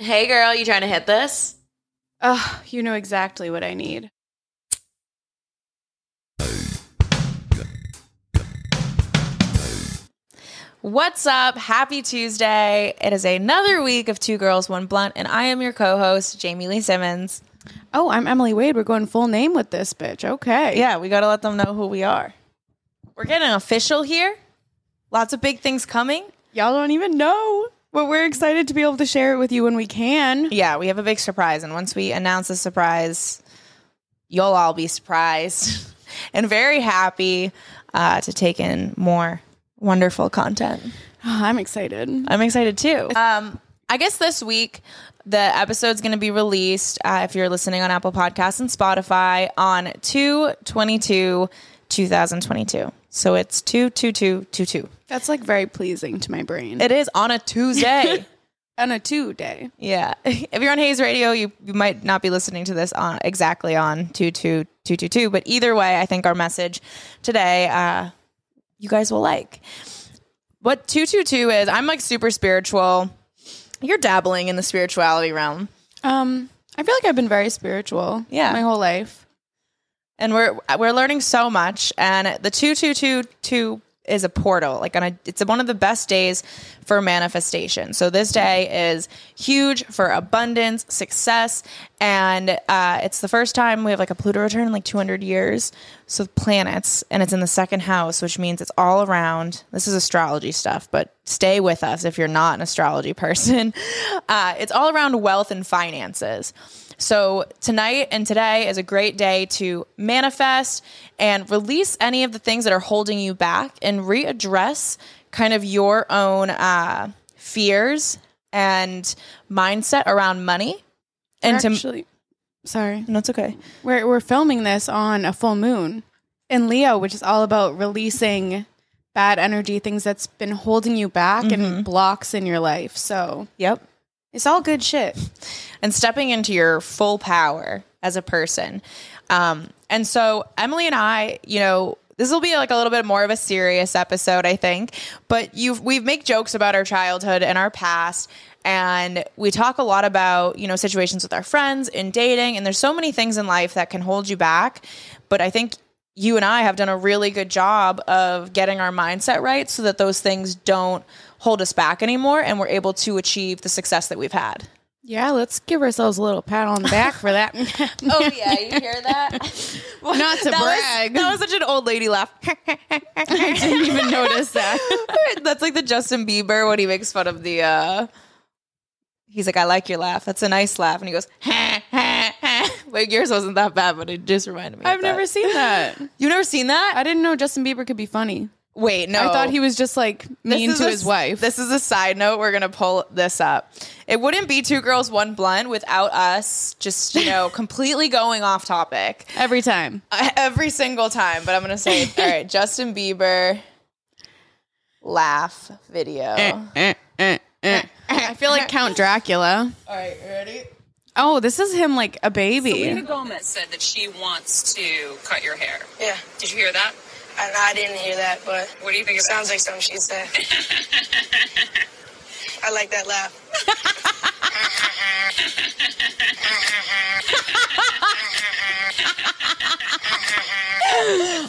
Hey girl, you trying to hit this? Ugh, you know exactly what I need. What's up? Happy Tuesday. It is another week of Two Girls, One Blunt, and I am your co host, Jamie Lee Simmons. Oh, I'm Emily Wade. We're going full name with this bitch. Okay. Yeah, we got to let them know who we are. We're getting official here. Lots of big things coming. Y'all don't even know, but we're excited to be able to share it with you when we can. Yeah, we have a big surprise. And once we announce the surprise, you'll all be surprised and very happy uh, to take in more wonderful content. Oh, I'm excited. I'm excited too. Um, I guess this week the episode's going to be released uh, if you're listening on Apple Podcasts and Spotify on 222 2022. So it's 22222. That's like very pleasing to my brain. It is on a Tuesday. On a two day. yeah. If you're on Hayes Radio, you, you might not be listening to this on exactly on 22222, but either way, I think our message today uh, you guys will like. What 222 is, I'm like super spiritual. You're dabbling in the spirituality realm. Um, I feel like I've been very spiritual. Yeah. My whole life. And we're we're learning so much. And the 2222 is a portal like on a, it's one of the best days for manifestation. So this day is huge for abundance success. And uh, it's the first time we have like a pluto return in like 200 years. So planets and it's in the second house which means it's all around. This is astrology stuff but stay with us if you're not an astrology person. Uh, it's all around wealth and finances so, tonight and today is a great day to manifest and release any of the things that are holding you back and readdress kind of your own uh, fears and mindset around money. And We're to, actually, sorry. no, it's okay. We're, we're filming this on a full moon in Leo, which is all about releasing bad energy, things that's been holding you back and blocks in your life. So Yep. It's all good shit. and stepping into your full power as a person. Um, and so Emily and I, you know, this will be like a little bit more of a serious episode, I think. But you, we make jokes about our childhood and our past, and we talk a lot about you know situations with our friends in dating. And there's so many things in life that can hold you back. But I think you and I have done a really good job of getting our mindset right so that those things don't hold us back anymore, and we're able to achieve the success that we've had. Yeah, let's give ourselves a little pat on the back for that. Oh yeah, you hear that? Not to that brag. Was, that was such an old lady laugh. I didn't even notice that. That's like the Justin Bieber when he makes fun of the. uh He's like, I like your laugh. That's a nice laugh, and he goes, ha, ha, ha. like yours wasn't that bad, but it just reminded me. I've never that. seen that. You've never seen that? I didn't know Justin Bieber could be funny. Wait, no. I thought he was just like mean to a- his wife. This is a side note. We're gonna pull this up. It wouldn't be two girls, one blunt without us just you know completely going off topic. Every time. Uh, every single time, but I'm gonna say, all right, Justin Bieber laugh video. Eh, eh, eh, I feel like Count Dracula. All right, ready? Oh, this is him like a baby. Selena Gomez said that she wants to cut your hair. Yeah, Did you hear that? I, I didn't hear that, but What do you think of sounds like something she said. I like that laugh.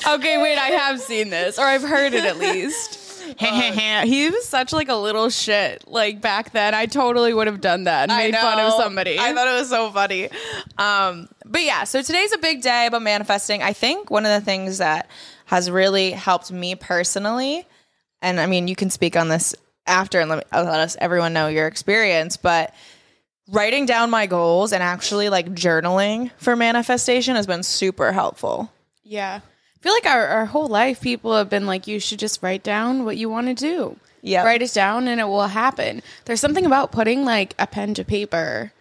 Okay, wait, I have seen this, or I've heard it at least. he was such like a little shit. Like back then, I totally would have done that and made fun of somebody. I thought it was so funny. Um, but yeah, so today's a big day about manifesting. I think one of the things that has really helped me personally, and I mean, you can speak on this after and let, me, let us everyone know your experience, but writing down my goals and actually like journaling for manifestation has been super helpful. yeah, I feel like our, our whole life, people have been like, you should just write down what you want to do. Yeah. write it down and it will happen. There's something about putting like a pen to paper.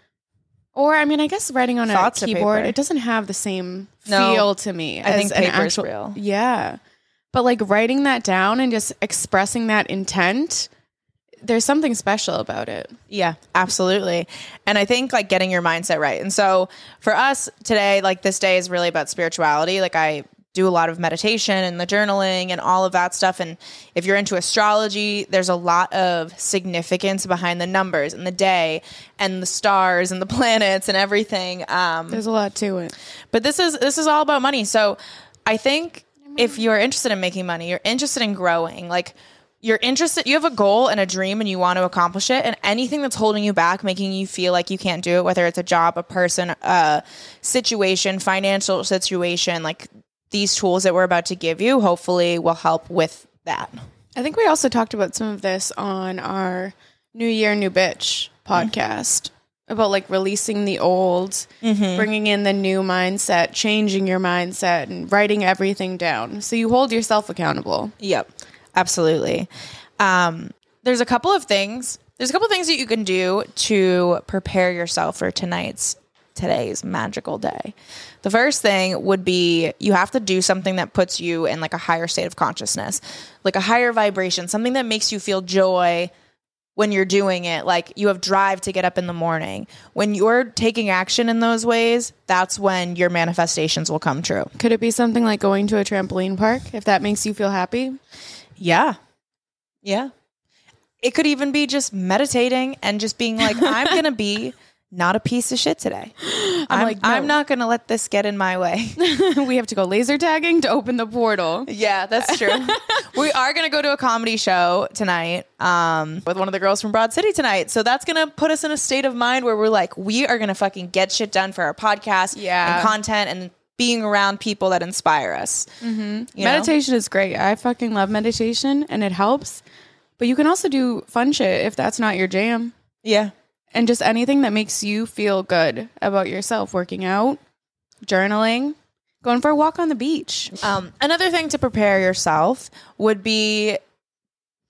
Or I mean, I guess writing on Thoughts a keyboard, it doesn't have the same No, feel to me. I think an actual- real. Yeah, but like writing that down and just expressing that intent, there's something special about it. Yeah, absolutely. And I think like getting your mindset right. And so for us today, like this day is really about spirituality. Like I do a lot of meditation and the journaling and all of that stuff. And if you're into astrology, there's a lot of significance behind the numbers and the day and the stars and the planets and everything. Um, There's a lot to it. but this is this is all about money. So I think if you're interested in making money, you're interested in growing, like you're interested you have a goal and a dream and you want to accomplish it and anything that's holding you back making you feel like you can't do it whether it's a job a person a situation financial situation like these tools that we're about to give you hopefully will help with that I think we also talked about some of this on our New Year, New Bitch podcast about like releasing the old, bringing in the new mindset, changing your mindset, and writing everything down. So you hold yourself accountable. Yep, absolutely. Um, there's a couple of things. There's a couple of things that you can do to prepare yourself for tonight's today's magical day. The first thing would be you have to do something that puts you in like a higher state of consciousness, like a higher vibration, something that makes you feel joy when you're doing it like you have drive to get up in the morning when you're taking action in those ways that's when your manifestations will come true Could it be something like going to a trampoline park if that makes you feel happy? Yeah. Yeah. It could even be just meditating and just being like, I'm going to be not a piece of shit today. I'm, like, I'm not going to let this get in my way. we have to go laser tagging to open the portal. yeah, that's true. we are going to go to a comedy show tonight um, with one of the girls from Broad City tonight. So that's going to put us in a state of mind where we're like, we are going to fucking get shit done for our podcast Yeah. and content and being around people that inspire us. Mm-hmm. meditation is great. I fucking love meditation and it helps. But you can also do fun shit if that's not your jam. Yeah. And just anything that makes you feel good about yourself, working out, journaling, going for a walk on the beach. Um, another thing to prepare yourself would be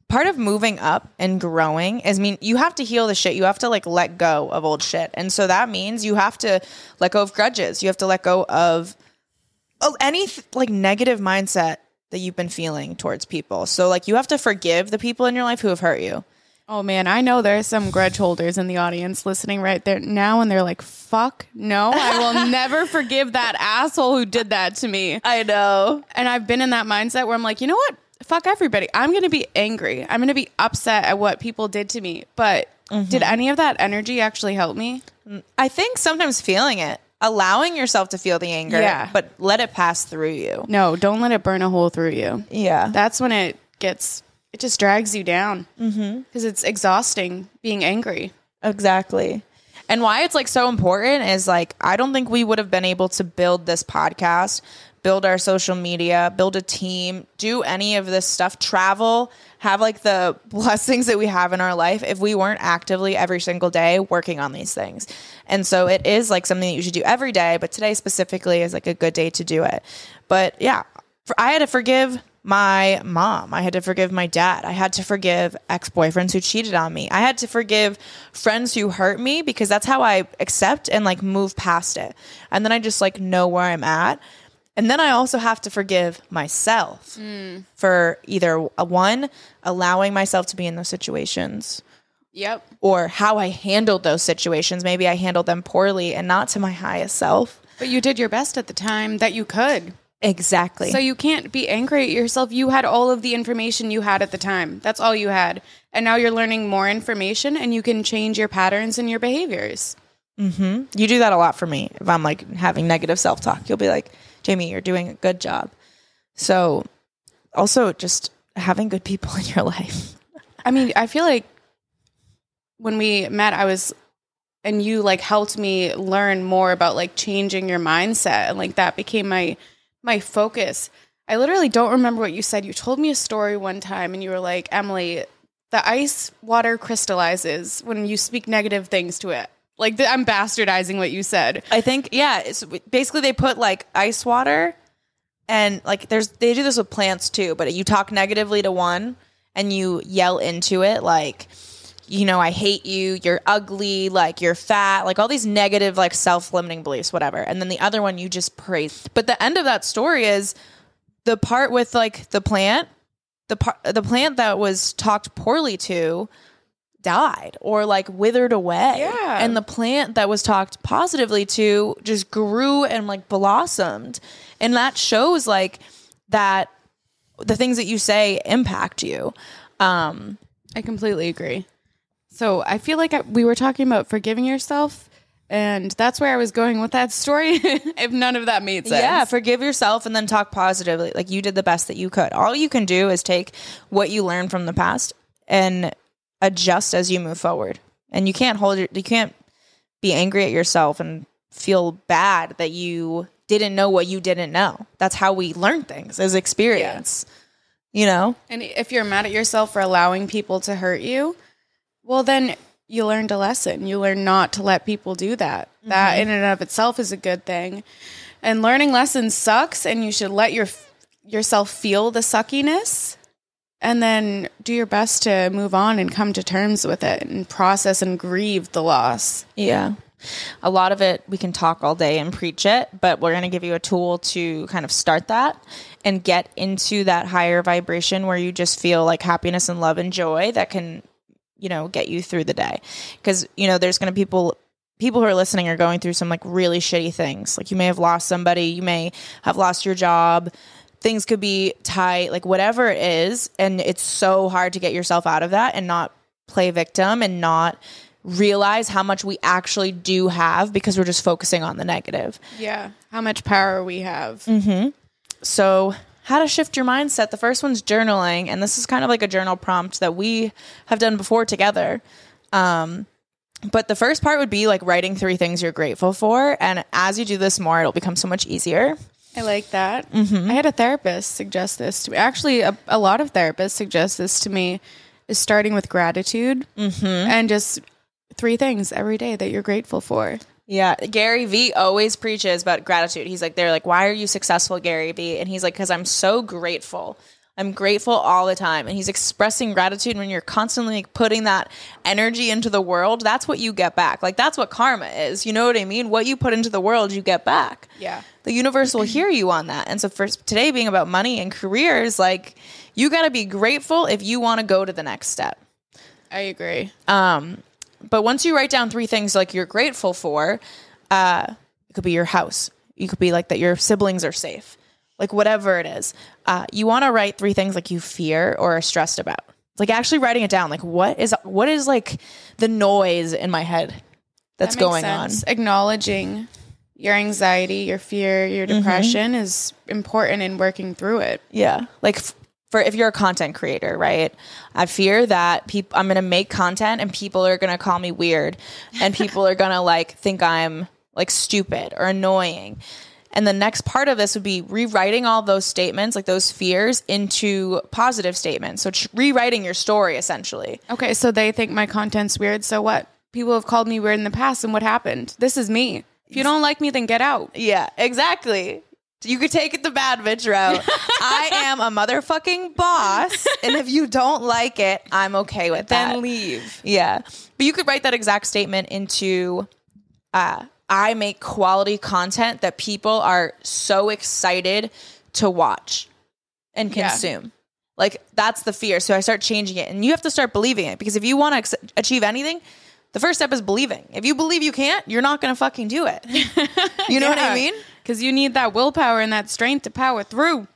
part of moving up and growing is mean you have to heal the shit. You have to like let go of old shit. And so that means you have to let go of grudges. You have to let go of oh, any like negative mindset that you've been feeling towards people. So like you have to forgive the people in your life who have hurt you. Oh man, I know there's some grudge holders in the audience listening right there now, and they're like, fuck, no, I will never forgive that asshole who did that to me. I know. And I've been in that mindset where I'm like, you know what? Fuck everybody. I'm going to be angry. I'm going to be upset at what people did to me. But mm-hmm. did any of that energy actually help me? I think sometimes feeling it, allowing yourself to feel the anger, Yeah. but let it pass through you. No, don't let it burn a hole through you. Yeah. That's when it gets, it just drags you down. Mm-hmm. Because it's exhausting being angry. Exactly. And why it's like so important is like I don't think we would have been able to build this podcast, build our social media, build a team, do any of this stuff, travel, have like the blessings that we have in our life if we weren't actively every single day working on these things. And so it is like something that you should do every day, but today specifically is like a good day to do it. But yeah, I had to forgive my mom. I had to forgive my dad. I had to forgive ex boyfriends who cheated on me. I had to forgive friends who hurt me because that's how I accept and like move past it. And then I just like know where I'm at. And then I also have to forgive myself mm. for either uh, one, allowing myself to be in those situations Yep. or how I handled those situations. Maybe I handled them poorly and not to my highest self. But you did your best at the time that you could. Exactly. So you can't be angry at yourself. You had all of the information you had at the time. That's all you had. And now you're learning more information and you can change your patterns and your behaviors. Mm-hmm. You do that a lot for me. If I'm like having negative self talk, you'll be like, Jamie, you're doing a good job. So, also just having good people in your life. I mean, I feel like when we met, I was, and you like helped me learn more about like changing your mindset, and like that became my my focus. I literally don't remember what you said. You told me a story one time, and you were like, Emily, the ice water crystallizes when you speak negative things to it. Like th- I'm bastardizing what you said. I think, yeah, it's basically they put like ice water and like there's, they do this with plants too, but you talk negatively to one and you yell into it like, you know, I hate you, you're ugly, like you're fat, like all these negative, like self limiting beliefs, whatever. And then the other one you just praise. But the end of that story is the part with like the plant, the part, the plant that was talked poorly to died or like withered away. Yeah. And the plant that was talked positively to just grew and like blossomed. And that shows like that the things that you say impact you. Um I completely agree. So I feel like I, we were talking about forgiving yourself, and that's where I was going with that story. if none of that made sense, Yeah, forgive yourself and then talk positively. Like you did the best that you could. All you can do is take what you learned from the past and adjust as you move forward. And you can't hold your you can't be angry at yourself and feel bad that you didn't know what you didn't know. That's how we learn things as experience. You know? And if you're mad at yourself for allowing people to hurt you, well, then you learned a lesson. You learn not to let people do that. That mm-hmm. in and of itself is a good thing. And learning lessons sucks, and you should let your yourself feel the suckiness, and then do your best to move on and come to terms with it and process and grieve the loss. Yeah. A lot of it we can talk all day and preach it, but we're going to give you a tool to kind of start that and get into that higher vibration where you just feel like happiness and love and joy that can, you know, get you through the day. Cuz you know, there's going to people people who are listening are going through some like really shitty things. Like you may have lost somebody, you may have lost your job. Things could be tight, like whatever it is, and it's so hard to get yourself out of that and not play victim and not realize how much we actually do have because we're just focusing on the negative. Yeah, how much power we have. Mm-hmm. So, how to shift your mindset. The first one's journaling, and this is kind of like a journal prompt that we have done before together. Um, but the first part would be like writing three things you're grateful for. And as you do this more, it'll become so much easier. I like that. I had a therapist suggest this to me. Actually, a, a lot of therapists suggest this to me. Is starting with gratitude and just three things every day that you're grateful for. Yeah, Gary Vee always preaches about gratitude. He's like, they're like, why are you successful, Gary Vee? And he's like, because I'm so grateful. I'm grateful all the time. And he's expressing gratitude when you're constantly like, putting that energy into the world. That's what you get back. Like, that's what karma is. You know what I mean? What you put into the world, you get back. Yeah. The universe will hear you on that. And so, for today being about money and careers, like, you got to be grateful if you want to go to the next step. I agree. Um, But once you write down three things like you're grateful for, uh, it could be your house. You could be like that your siblings are safe, like whatever it is. Uh, you want to write three things like you fear or are stressed about. Like actually writing it down. Like what is what is like the noise in my head that's That going sense. Acknowledging your anxiety, your fear, your depression is important in working through it. Yeah, like. F- for if you're a content creator, right? I fear that people I'm going to make content and people are going to call me weird and people are going to like think I'm like stupid or annoying. And the next part of this would be rewriting all those statements, like those fears, into positive statements. So tr- rewriting your story essentially. Okay, so they think my content's weird. So what? People have called me weird in the past, and what happened? This is me. If you don't like me, then get out. Yeah, exactly. You could take it the bad bitch route. I am a motherfucking boss, and if you don't like it, I'm okay with that. Then leave. Yeah. But you could write that exact statement into uh, I make quality content that people are so excited to watch and Yeah. consume. Like that's the fear. So I start changing it. And you have to start believing it because if you want to ex- achieve anything, the first step is believing. If you believe you can't, you're not going to fucking do it. You know what I mean? Because you need that willpower and that strength to power through.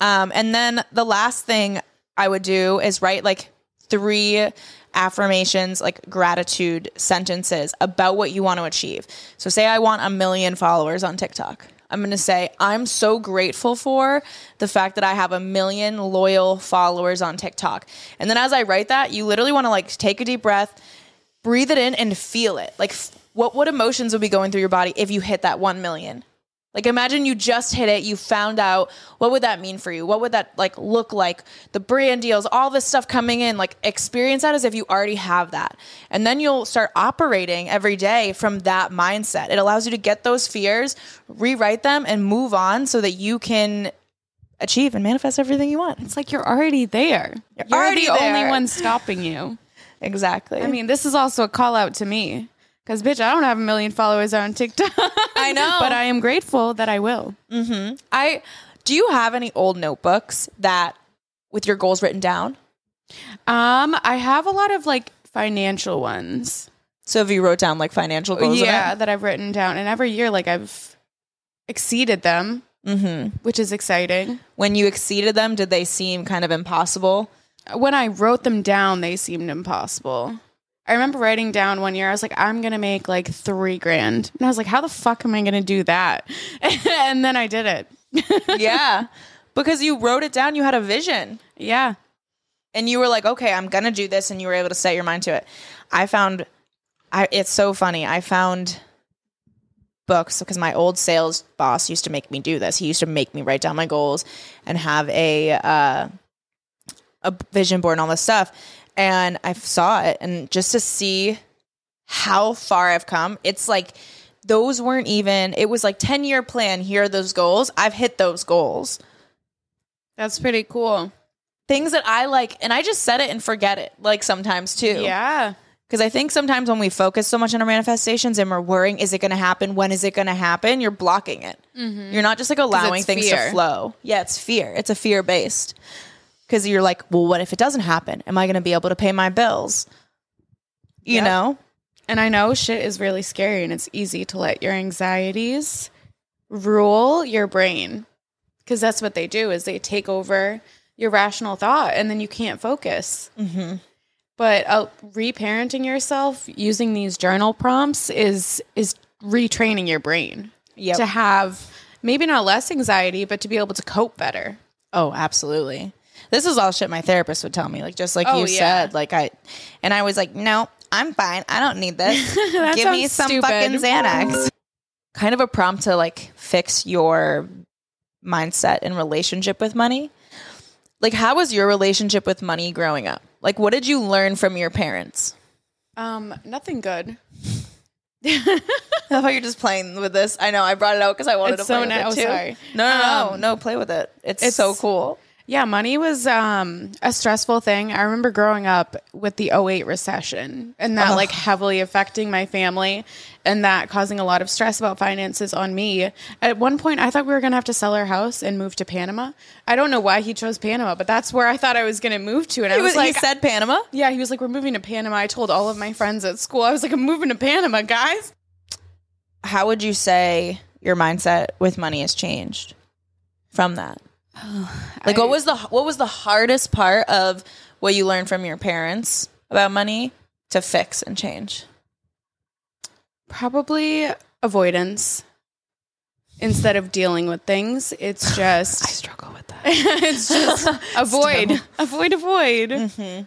Um, and then the last thing I would do is write like three affirmations, like gratitude sentences about what you want to achieve. So, say I want a million followers on TikTok. I'm going to say, I'm so grateful for the fact that I have a million loyal followers on TikTok. And then as I write that, you literally want to like take a deep breath, breathe it in, and feel it. Like, what, what emotions would be going through your body if you hit that 1 million? Like imagine you just hit it, you found out what would that mean for you? What would that like look like? The brand deals, all this stuff coming in, like experience that as if you already have that. And then you'll start operating every day from that mindset. It allows you to get those fears, rewrite them and move on so that you can achieve and manifest everything you want. It's like you're already there. You're, already the only one stopping you. Exactly. I mean, this is also a call out to me. Because, bitch, I don't have a million followers on TikTok. I know. but I am grateful that I will. I do you have any old notebooks that with your goals written down? Um, I have a lot of like financial ones. So if you wrote down like financial goals, yeah, that I've written down, and every year like I've exceeded them, Mm-hmm. which is exciting. When you exceeded them, did they seem kind of impossible? When I wrote them down, they seemed impossible. I remember writing down one year, I was like, I'm gonna make like three grand, and I was like, how the fuck am I gonna do that? and then I did it. yeah, because you wrote it down. You had a vision. Yeah. and you were like, okay, I'm gonna do this, and you were able to set your mind to it. I found, I it's so funny. I found books because my old sales boss used to make me do this. He used to make me write down my goals and have a uh, a vision board and all this stuff. And I saw it, and just to see how far I've come, it's like those weren't even. It was like ten year plan. Here are those goals. I've hit those goals That's pretty cool. things that I like, and I just set it and forget it, like sometimes too. Yeah. Because I think sometimes when we focus so much on our manifestations and we're worrying, is it going to happen? When is it going to happen? You're blocking it. Mm-hmm. You're not just like allowing things fear. to flow. Yeah, it's fear. It's a fear based. Because you're like, well, what if it doesn't happen? Am I going to be able to pay my bills? You Yep. know? And I know shit is really scary and it's easy to let your anxieties rule your brain because that's what they do is they take over your rational thought and then you can't focus. Mm-hmm. But uh, reparenting yourself using these journal prompts is is retraining your brain Yep. to have maybe not less anxiety but to be able to cope better. Oh, absolutely. This is all shit my therapist would tell me, like just like Oh, you yeah. said. Like I, and I was like, no, I'm fine. I don't need this. Give me some stupid. fucking Xanax. kind of a prompt to like fix your mindset and relationship with money. Like, how was your relationship with money growing up? Like, what did you learn from your parents? Um, nothing good. I thought you're just playing with this. I know I brought it out because I wanted It's to play so with na- it oh, too. sorry. No, no, no, Um, no. Play with it. It's, it's- so cool. Yeah, money was um, a stressful thing. I remember growing up with the 08 recession and that like heavily affecting my family and that causing a lot of stress about finances on me. At one point, I thought we were going to have to sell our house and move to Panama. I don't know why he chose Panama, but that's where I thought I was going to move to. And I was was, like, he said Panama. yeah, he was like, we're moving to Panama. I told all of my friends at school, I was like, I'm moving to Panama, guys. how would you say your mindset with money has changed from that? Like what was the what was the hardest part of what you learned from your parents about money to fix and change? Probably avoidance. Instead of dealing with things, it's just I struggle with that. it's just avoid, avoid, avoid. Mm-hmm.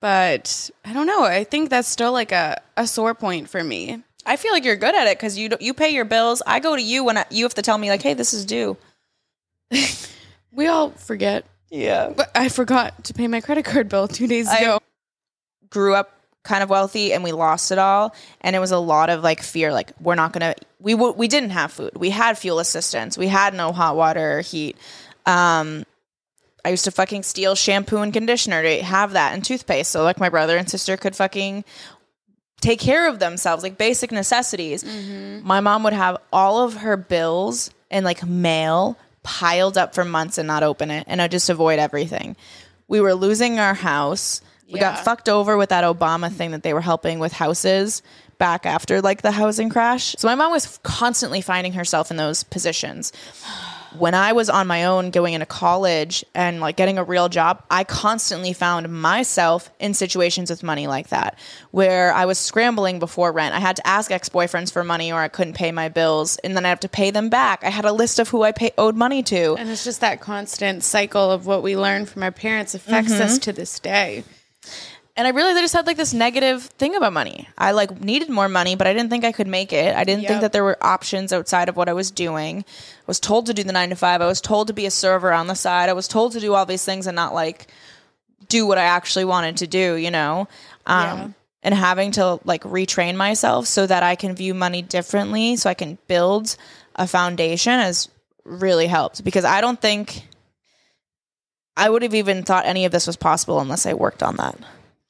But I don't know. I think that's still like a, a sore point for me. I feel like you're good at it because you you pay your bills. I go to you when I, you have to tell me like, hey, this is due. We all forget. Yeah. But I forgot to pay my credit card bill two days I- ago. Grew up kind of wealthy and we lost it all, and it was a lot of like fear. Like we're not gonna we w- we didn't have food. We had fuel assistance. We had no hot water or heat. Um, I used to fucking steal shampoo and conditioner to have that and toothpaste. So like my brother and sister could fucking take care of themselves, like basic necessities. My mom would have all of her bills and like mail piled up for months and not open it, and I'd just avoid everything. We were losing our house. We got fucked over with that Obama thing that they were helping with houses back after like the housing crash. So my mom was constantly finding herself in those positions when I was on my own going into college and like getting a real job, I constantly found myself in situations with money like that where I was scrambling before rent. I had to ask ex boyfriends for money or I couldn't pay my bills and then I have to pay them back. I had a list of who I pay- owed money to. And it's just that constant cycle of what we learned from our parents affects us mm-hmm. to this day. And I realized I just had like this negative thing about money. I like needed more money, but I didn't think I could make it. I didn't think that there were options outside of what I was doing. I was told to do the nine to five. I was told to be a server on the side. I was told to do all these things and not like do what I actually wanted to do, you know? Um, Yeah. And having to like retrain myself so that I can view money differently, so I can build a foundation has really helped because I don't think I would have even thought any of this was possible unless I worked on that.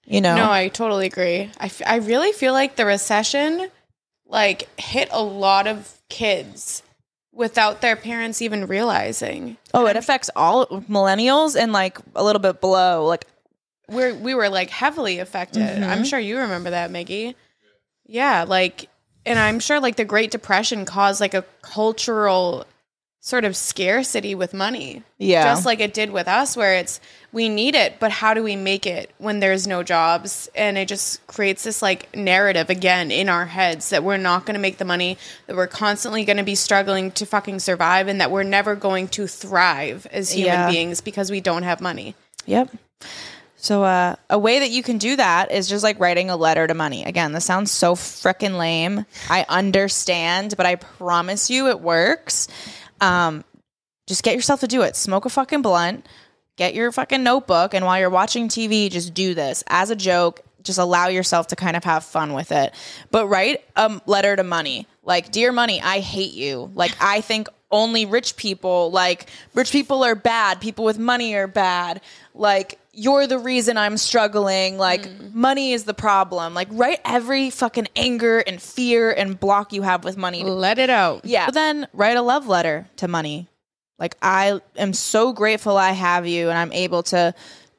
You know? No, I totally agree. I, f- I really feel like the recession like hit a lot of kids without their parents even realizing. Oh, it affects all millennials and like a little bit below. Like we're we were like heavily affected. Mm-hmm. I'm sure you remember that, Miggy. Yeah, like and I'm sure like the Great Depression caused like a cultural sort of scarcity with money. Yeah. Just like it did with us where it's we need it, but how do we make it when there's no jobs? And it just creates this like narrative again in our heads that we're not going to make the money, that we're constantly going to be struggling to fucking survive and that we're never going to thrive as human Yeah. beings because we don't have money. Yep. So uh, a way that you can do that is just like writing a letter to money. Again, this sounds so freaking lame. I understand, but I promise you it works. Um, just get yourself to do it. Smoke a fucking blunt. Get your fucking notebook, and while you're watching TV, just do this as a joke. Just allow yourself to kind of have fun with it. But write a letter to money, like, "Dear money, I hate you. Like, I think only rich people, like, rich people are bad. People with money are bad. Like, you're the reason I'm struggling. Like, mm. money is the problem. Like, write every fucking anger and fear and block you have with money Let it out. yeah. But then write a love letter to money. Like I am so grateful I have you and I'm able to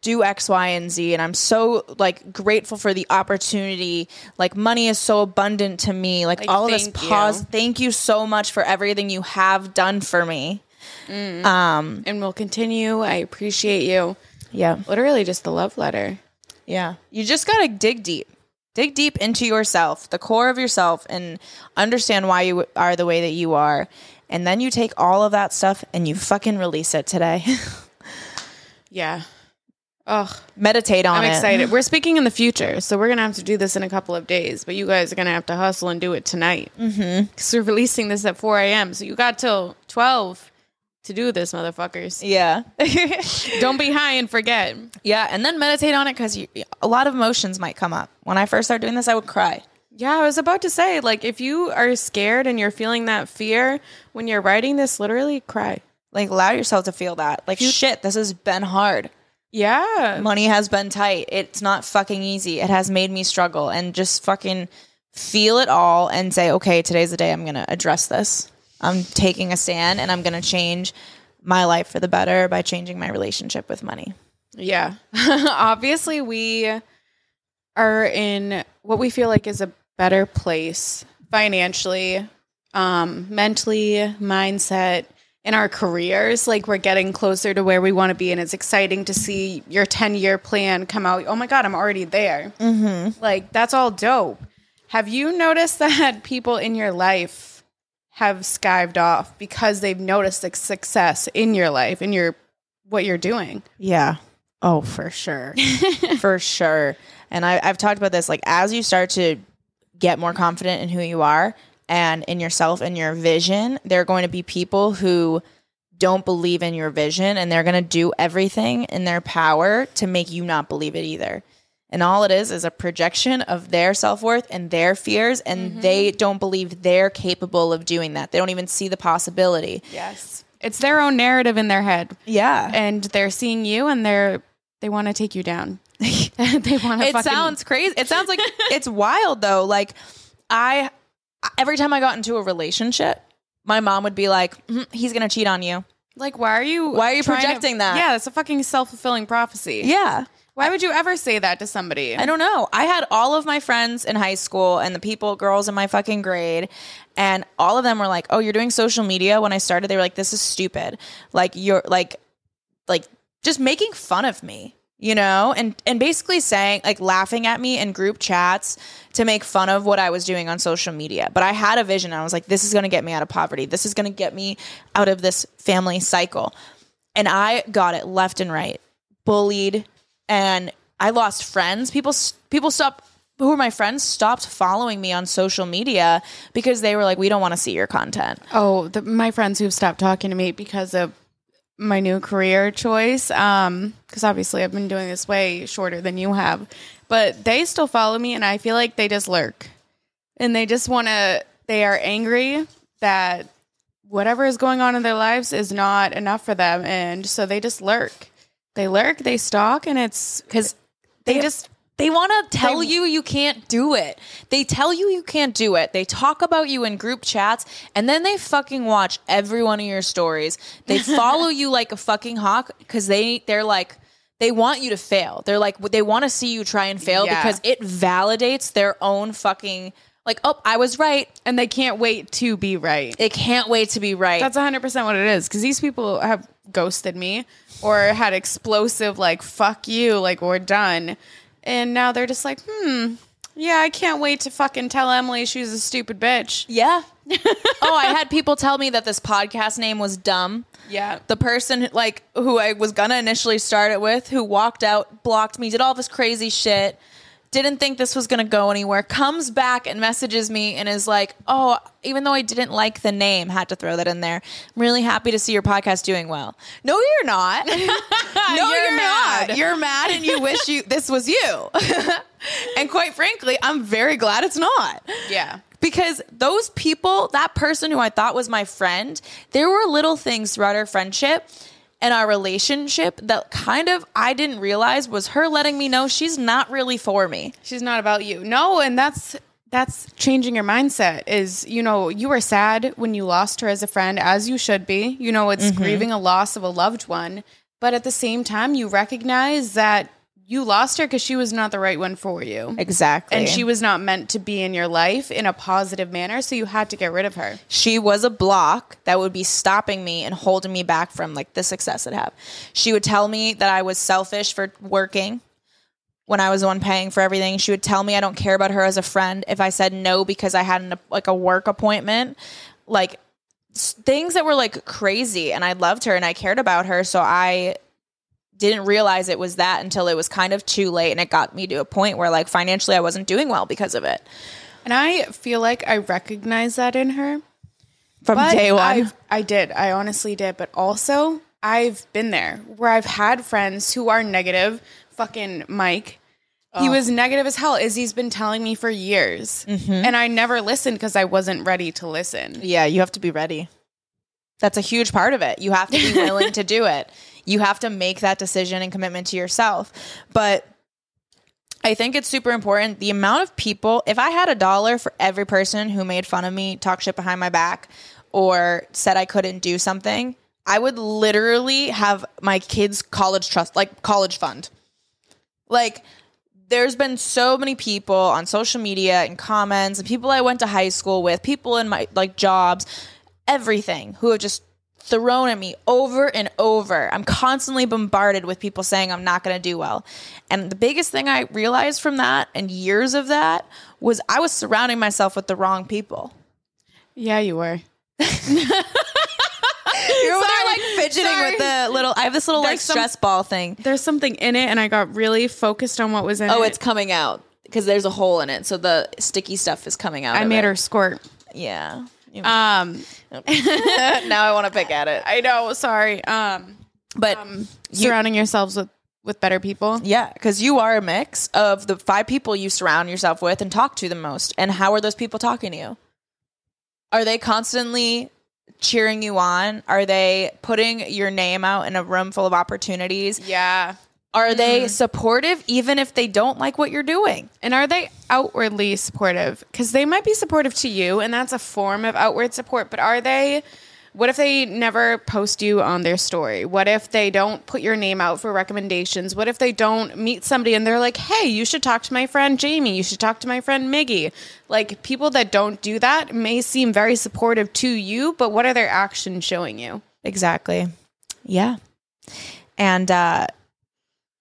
do X, Y, and Z. And I'm so like grateful for the opportunity. Like money is so abundant to me. Like, Like, all of this thank you. pause. Thank you so much for everything you have done for me. Um, And we'll continue. I appreciate you. yeah. Literally just the love letter. Yeah. You just got to dig deep. Dig deep into yourself, the core of yourself, and understand why you are the way that you are. And then you take all of that stuff and you fucking release it today. Yeah. Ugh. Meditate on it. I'm excited. We're speaking in the future, so we're gonna have to do this in a couple of days. But you guys are gonna have to hustle and do it tonight mm-hmm. because we're releasing this at 4 a.m. So you got till 12 to do this, motherfuckers. Yeah. Don't be high and forget. yeah. And then meditate on it because a lot of emotions might come up. When I first started doing this, I would cry. Yeah, I was about to say, like, if you are scared and you're feeling that fear when you're writing this, literally cry. Like, allow yourself to feel that. Like, shit, this has been hard. Yeah. Money has been tight. It's not fucking easy. It has made me struggle. And just fucking feel it all and say, okay, today's the day I'm going to address this. I'm taking a stand and I'm going to change my life for the better by changing my relationship with money. Yeah. Obviously, we are in what we feel like is a better place financially, um, mentally, mindset, in our careers. Like, we're getting closer to where we want to be, and it's exciting to see your 10 year plan come out. Oh my God, I'm already there. Mm-hmm. Like, that's all dope. Have you noticed that people in your life have skived off because they've noticed the success in your life, in your what you're doing? Yeah. Oh, for sure. for sure. And I, I've talked about this. Like, as you start to get more confident in who you are and in yourself and your vision, there are going to be people who don't believe in your vision and they're going to do everything in their power to make you not believe it either. And all it is is a projection of their self worth and their fears, and mm-hmm. they don't believe they're capable of doing that. They don't even see the possibility. Yes. It's their own narrative in their head. Yeah. And they're seeing you and they're they want to take you down. they want to it sounds crazy. It sounds like it's wild though. Like I every time I got into a relationship, my mom would be like, "Mhm, "He's gonna cheat on you." like why are you Why are you trying to- projecting that? Yeah, it's a fucking self-fulfilling prophecy. Yeah. Why would you ever say that to somebody? I don't know. I had all of my friends in high school and the people, girls in my fucking grade, and all of them were like, "Oh, you're doing social media." When I started, they were like, "This is stupid." Like you're like, like just making fun of me, you know, and and basically saying like laughing at me in group chats to make fun of what I was doing on social media. But I had a vision. I was like, "This is going to get me out of poverty. This is going to get me out of this family cycle." And I got it left and right, bullied, and I lost friends. People people stopped who were my friends stopped following me on social media because they were like, "We don't want to see your content." Oh, the, my friends who've stopped talking to me because of my new career choice. Um, because obviously I've been doing this way shorter than you have, but they still follow me, and I feel like they just lurk, and they just want to. They are angry that whatever is going on in their lives is not enough for them, and so they just lurk. They lurk, they stalk, and it's because they, just They want to tell They- you you can't do it. They tell you you can't do it. They talk about you in group chats and then they fucking watch every one of your stories. They follow you like a fucking hawk cuz they they're like they want you to fail. They're like they want to see you try and fail Yeah. because it validates their own fucking like, oh, I was right. and they can't wait to be right. They can't wait to be right. That's 100% what it is. Because these people have ghosted me or had explosive, like, fuck you, like, we're done. And now they're just like, hmm, yeah, I can't wait to fucking tell Emily she's a stupid bitch. yeah. oh, I had people tell me that this podcast name was dumb. Yeah. the person like who I was gonna initially start it with, who walked out, blocked me, did all this crazy shit, didn't think this was gonna go anywhere, comes back and messages me and is like, "Oh, even though I didn't like the name, had to throw that in there. I'm really happy to see your podcast doing well." No, you're not. no, you're, mad. not. You're mad and you wish you this was you. and quite frankly, I'm very glad it's not Yeah. Because those people, that person who I thought was my friend, there were little things throughout our friendship and our relationship that kind of I didn't realize was her letting me know she's not really for me. She's not about you. No, and that's that's changing your mindset is, you know, you were sad when you lost her as a friend as you should be. You know, it's mm-hmm. grieving a loss of a loved one, but at the same time you recognize that you lost her cuz she was not the right one for you. Exactly. And she was not meant to be in your life in a positive manner, so you had to get rid of her. she was a block that would be stopping me and holding me back from like the success I'd have. She would tell me that I was selfish for working when I was the one paying for everything. She would tell me I don't care about her as a friend if I said no because I had an, like a work appointment. Like things that were like crazy and I loved her and I cared about her so I didn't realize it was that until it was kind of too late and it got me to a point where like financially I wasn't doing well because of it. And I feel like I recognize that in her. From But day one. I've, I did. I honestly did. But also, I've been there where I've had friends who are negative. Fucking Mike. He oh. was negative as hell. Izzy's been telling me for years. Mm-hmm. And I never listened because I wasn't ready to listen. Yeah, you have to be ready. That's a huge part of it. You have to be willing to do it. You have to make that decision and commitment to yourself. But I think it's super important. The amount of people, if I had a dollar for every person who made fun of me, talked shit behind my back, or said I couldn't do something, I would literally have my kids' college trust, like college fund. Like, there's been so many people on social media and comments and people I went to high school with, people in my like jobs, everything who have just thrown at me over and over. I'm constantly bombarded with people saying I'm not going to do well. And the biggest thing I realized from that and years of that was I was surrounding myself with the wrong people. Yeah, you were. You're over there like fidgeting Sorry. with the little I have this little like There's some- stress ball thing. There's something in it, and I got really focused on what was in oh, it. Oh, it's coming out because there's a hole in it, so the sticky stuff is coming out. I made it. her squirt. Yeah. Um, now I want to pick at it. I know. Sorry. Um, But um, surrounding yourselves with with better people. yeah, because you are a mix of the five people you surround yourself with and talk to the most. And how are those people talking to you? Are they constantly cheering you on? Are they putting your name out in a room full of opportunities? Yeah. Are they supportive even if they don't like what you're doing? And are they outwardly supportive? Because they might be supportive to you, and that's a form of outward support. But are they? What if they never post you on their story? What if they don't put your name out for recommendations? What if they don't meet somebody and they're like, hey, you should talk to my friend Jamie. You should talk to my friend Miggy. Like, people that don't do that may seem very supportive to you, but what are their actions showing you? Exactly. Yeah. And uh,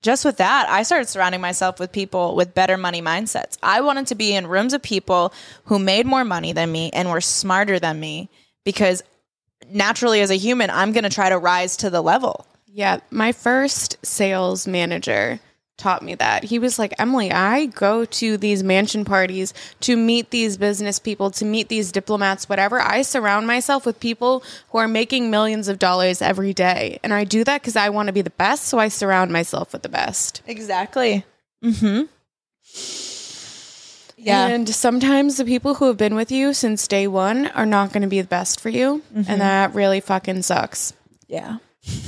just with that, I started surrounding myself with people with better money mindsets. I wanted to be in rooms of people who made more money than me and were smarter than me because naturally, as a human, I'm going to try to rise to the level. Yeah, my first sales manager taught me that. He was like, Emily, I go to these mansion parties to meet these business people, to meet these diplomats, whatever. I surround myself with people who are making millions of dollars every day. And I do that because I want to be the best. So I surround myself with the best. Exactly. Mm-hmm. Yeah. And sometimes the people who have been with you since day one are not going to be the best for you. And that really fucking sucks. Yeah.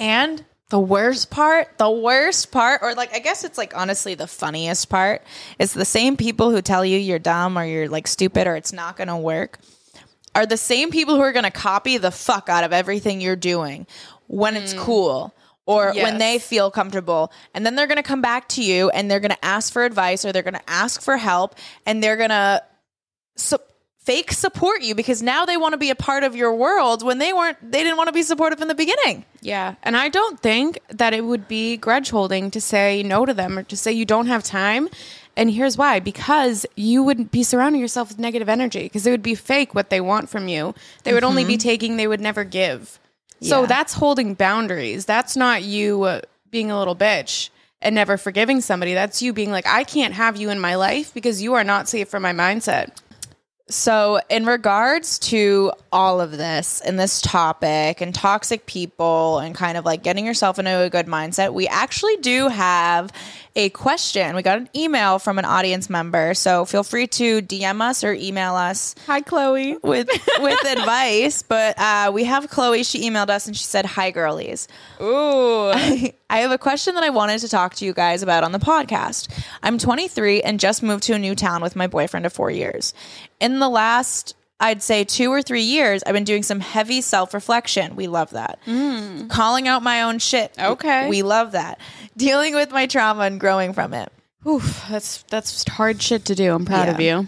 And the worst part, the worst part, or like, I guess it's like honestly the funniest part, is the same people who tell you you're dumb or you're like stupid or it's not going to work are the same people who are going to copy the fuck out of everything you're doing when it's mm. cool or Yes. when they feel comfortable. And then they're going to come back to you and they're going to ask for advice or they're going to ask for help and they're going to su- fake support you because now they want to be a part of your world when they weren't they didn't want to be supportive in the beginning. Yeah. And I don't think that it would be grudge holding to say no to them or to say you don't have time. And here's why because you wouldn't be surrounding yourself with negative energy because it would be fake what they want from you. They would only be taking, they would never give. So Yeah. that's holding boundaries. That's not you uh, being a little bitch and never forgiving somebody. That's you being like, I can't have you in my life because you are not safe for my mindset. So, in regards to all of this and this topic and toxic people and kind of like getting yourself into a good mindset, we actually do have a question. We got an email from an audience member. So, feel free to DM us or email us Hi, Chloe. with with advice. But uh, we have Chloe. She emailed us and she said, "Hi, girlies. Ooh. I have a question that I wanted to talk to you guys about on the podcast. I'm 23 and just moved to a new town with my boyfriend of four years. In the last, I'd say two or three years, I've been doing some heavy self reflection. We love that. Mm. Calling out my own shit. Okay. We love that. Dealing with my trauma and growing from it. Oof, that's that's hard shit to do. I'm proud of you.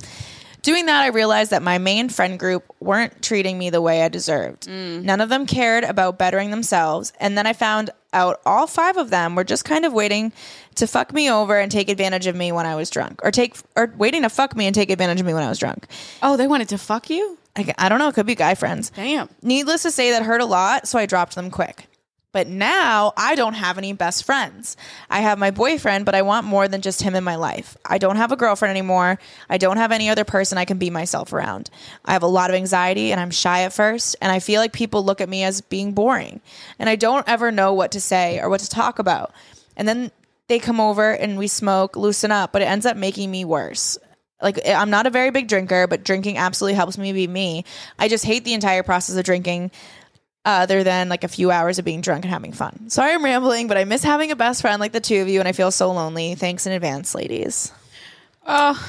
Doing that, I realized that my main friend group weren't treating me the way I deserved. Mm. None of them cared about bettering themselves. And then I found out all five of them were just kind of waiting to fuck me over and take advantage of me when I was drunk, or take or waiting to fuck me and take advantage of me when I was drunk. Oh, they wanted to fuck you? I, I don't know. It could be guy friends. Damn. Needless to say, that hurt a lot, so I dropped them quick. But now I don't have any best friends. I have my boyfriend, but I want more than just him in my life. I don't have a girlfriend anymore. I don't have any other person I can be myself around. I have a lot of anxiety and I'm shy at first, and I feel like people look at me as being boring. And I don't ever know what to say or what to talk about. And then they come over and we smoke, loosen up, but it ends up making me worse like I'm not a very big drinker, but drinking absolutely helps me be me. I just hate the entire process of drinking other than like a few hours of being drunk and having fun. Sorry I'm rambling, but I miss having a best friend like the two of you and I feel so lonely. Thanks in advance, ladies. Oh,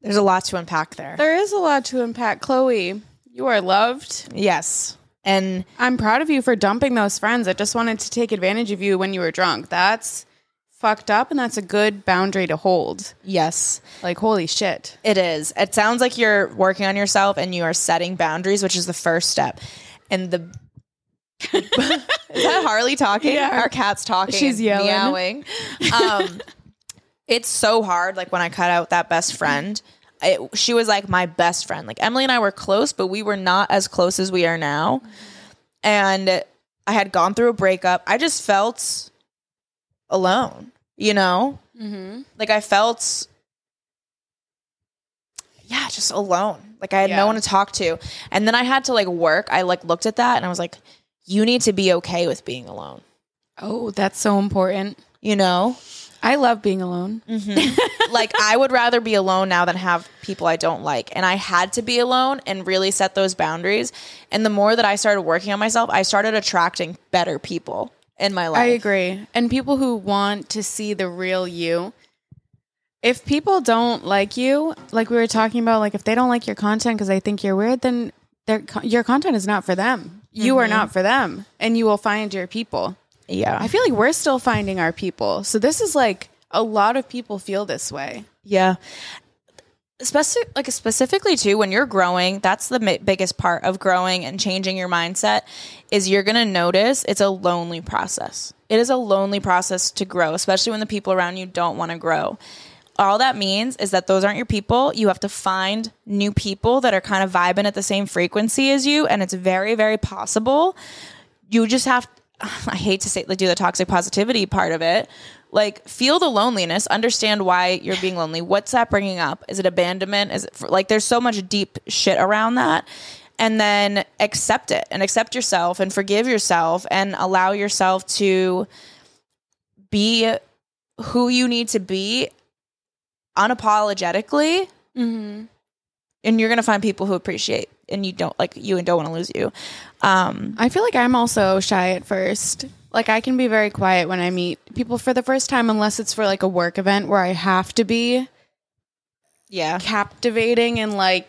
There's a lot to unpack there. there is a lot to unpack. Chloe, you are loved. Yes. And I'm proud of you for dumping those friends that just wanted to take advantage of you when you were drunk. That's fucked up and that's a good boundary to hold. yes, Like, holy shit. it is. It sounds like you're working on yourself and you are setting boundaries, which is the first step. And the is that Harley talking? Yeah. Our cat's talking. She's yelling. meowing. Um, it's so hard. Like when I cut out that best friend, it, she was like my best friend. Like Emily and I were close, but we were not as close as we are now. And I had gone through a breakup. I just felt alone, you know? Mm-hmm. Like I felt, yeah, just alone. Like I had Yeah. no one to talk to. And then I had to like work. I like looked at that and I was like, you need to be okay with being alone, Oh, that's so important. you know? I love being alone. like I would rather be alone now than have people I don't like. And I had to be alone and really set those boundaries. And the more that I started working on myself, I started attracting better people in my life. I agree. And people who want to see the real you. If people don't like you, like we were talking about, like if they don't like your content because they think you're weird, then their your content is not for them. You are not mm-hmm. for them, and you will find your people. Yeah. I feel like we're still finding our people. So this is like a lot of people feel this way. Yeah. Especially like specifically too when you're growing, that's the mi- biggest part of growing and changing your mindset is you're going to notice it's a lonely process. It is a lonely process to grow, especially when the people around you don't want to grow. All that means is that those aren't your people. You have to find new people that are kind of vibing at the same frequency as you and it's very very possible. You just have I hate to say do the toxic positivity part of it. Like feel the loneliness, understand why you're being lonely. What's that bringing up? Is it abandonment? Is it like there's so much deep shit around that. And then accept it and accept yourself and forgive yourself and allow yourself to be who you need to be unapologetically. Mm-hmm. And you're gonna find people who appreciate and you don't like you and don't want to lose you. Um, I feel like I'm also shy at first. Like I can be very quiet when I meet people for the first time, unless it's for like a work event where I have to be yeah. captivating and like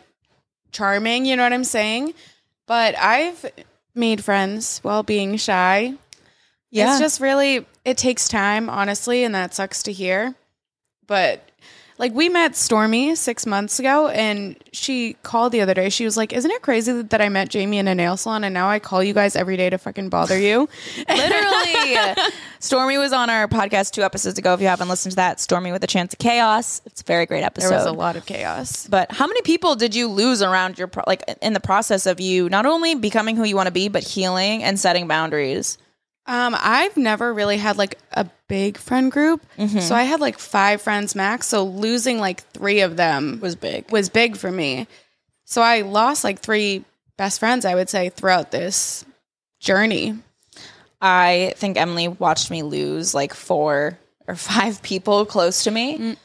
charming. You know what I'm saying? But I've made friends while being shy. Yeah. It's just really it takes time, honestly, and that sucks to hear. But like we met Stormy six months ago, and she called the other day. She was like, "Isn't it crazy that, that I met Jamie in a nail salon, and now I call you guys every day to fucking bother you?" Literally. Stormy was on our podcast two episodes ago. If you haven't listened to that, Stormy with a Chance of Chaos. It's a very great episode. there was a lot of chaos. But how many people did you lose around your pro- like in the process of you not only becoming who you want to be, but healing and setting boundaries? Um, I've never really had like a big friend group, so I had like five friends max. So losing like three of them Was big. was big for me. So I lost like three best friends, I would say, throughout this journey. I think Emily watched me lose like four or five people close to me.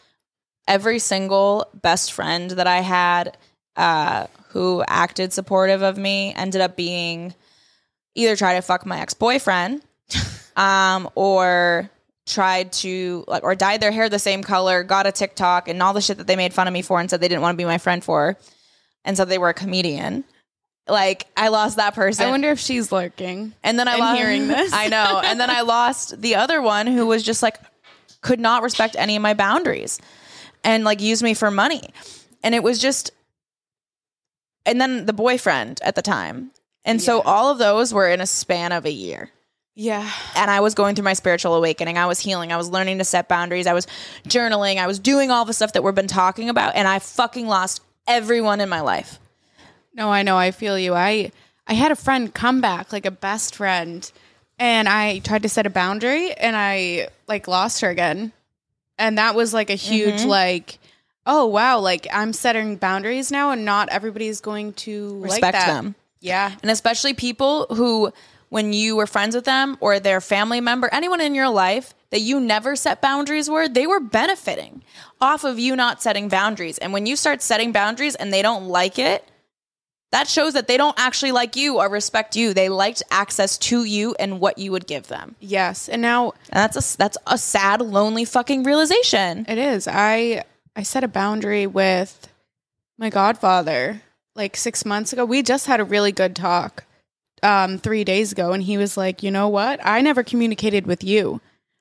Every single best friend that I had uh, who acted supportive of me ended up being either try to fuck my ex boyfriend um, or tried to like or dyed their hair the same color, got a TikTok and all the shit that they made fun of me for and said they didn't want to be my friend for and said they were a comedian. Like I lost that person. I wonder if she's lurking. And then I lost hearing this. I know. And then I lost the other one who was just like could not respect any of my boundaries and like use me for money. And it was just and then the boyfriend at the time. And so all of those were in a span of a year. Yeah. And I was going through my spiritual awakening. I was healing. I was learning to set boundaries. I was journaling. I was doing all the stuff that we've been talking about. And I fucking lost everyone in my life. No, I know. I feel you. I I had a friend come back, like a best friend, and I tried to set a boundary and I like lost her again. And that was like a huge Mm-hmm. like oh wow, like I'm setting boundaries now and not everybody's going to like Respect that. them. Yeah. And especially people who, when you were friends with them or their family member, anyone in your life that you never set boundaries with, they were benefiting off of you not setting boundaries. And when you start setting boundaries and they don't like it, that shows that they don't actually like you or respect you. They liked access to you and what you would give them. Yes. And now And that's a that's a sad, lonely fucking realization. It is. I I set a boundary with my godfather like 6 months ago. We just had a really good talk um 3 days ago and he was like, "You know what? I never communicated with you.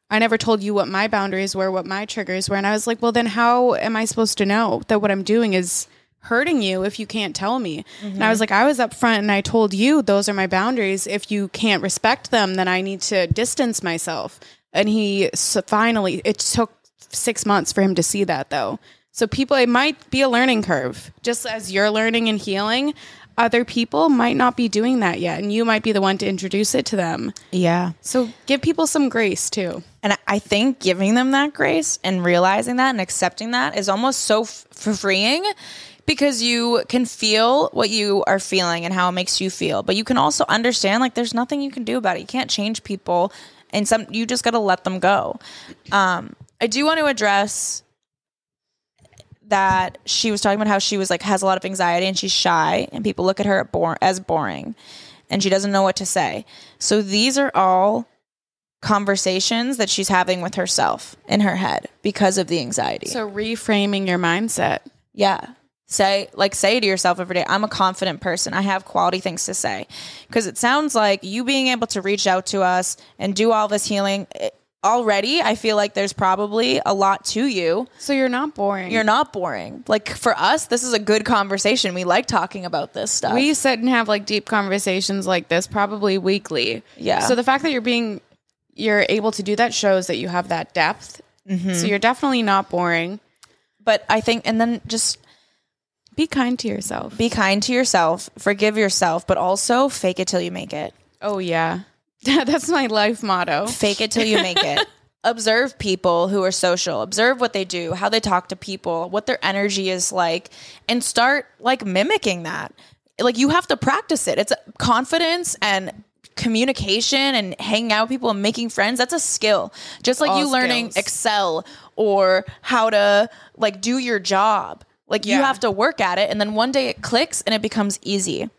I never told you what my boundaries were, what my triggers were." And I was like, "Well, then how am I supposed to know that what I'm doing is hurting you if you can't tell me?" And I was like, "I was upfront and I told you those are my boundaries. If you can't respect them, then I need to distance myself." And he so finally it took six months for him to see that though. So people, it might be a learning curve. Just as you're learning and healing, other people might not be doing that yet, and you might be the one to introduce it to them. Yeah. So give people some grace too. And I think giving them that grace and realizing that and accepting that is almost so f- freeing because you can feel what you are feeling and how it makes you feel. But you can also understand like there's nothing you can do about it. You can't change people and some you just got to let them go. Um I do want to address that she was talking about how she was like has a lot of anxiety and she's shy and people look at her bor- as boring and she doesn't know what to say. So these are all conversations that she's having with herself in her head because of the anxiety. So reframing your mindset. yeah. Say like say to yourself every day, I'm a confident person. I have quality things to say. Cuz it sounds like you being able to reach out to us and do all this healing it, already, I feel like there's probably a lot to you. So you're not boring. You're not boring. Like for us, this is a good conversation. We like talking about this stuff. we sit and have like deep conversations like this probably weekly. Yeah. So the fact that you're being you're able to do that shows that you have that depth. Mm-hmm. So you're definitely not boring. but I think and then just Be kind to yourself. be kind to yourself, forgive yourself, but also fake it till you make it. oh yeah. That's my life motto. fake it till you make it. Observe people who are social. Observe what they do, how they talk to people, what their energy is like, and start like mimicking that. Like you have to practice it. It's confidence and communication and hanging out with people and making friends. That's a skill. Just like All you learning skills. Excel or how to like do your job. Like you have to work at it and then one day it clicks and it becomes easy.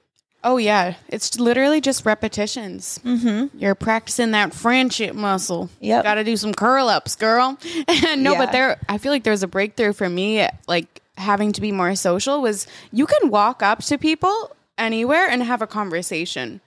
Oh yeah, it's literally just repetitions. Mm-hmm. You're practicing that friendship muscle. Yep. got to do some curl ups, girl. no, Yeah. but there, I feel like there's a breakthrough for me, like having to be more social. Was you can walk up to people anywhere and have a conversation.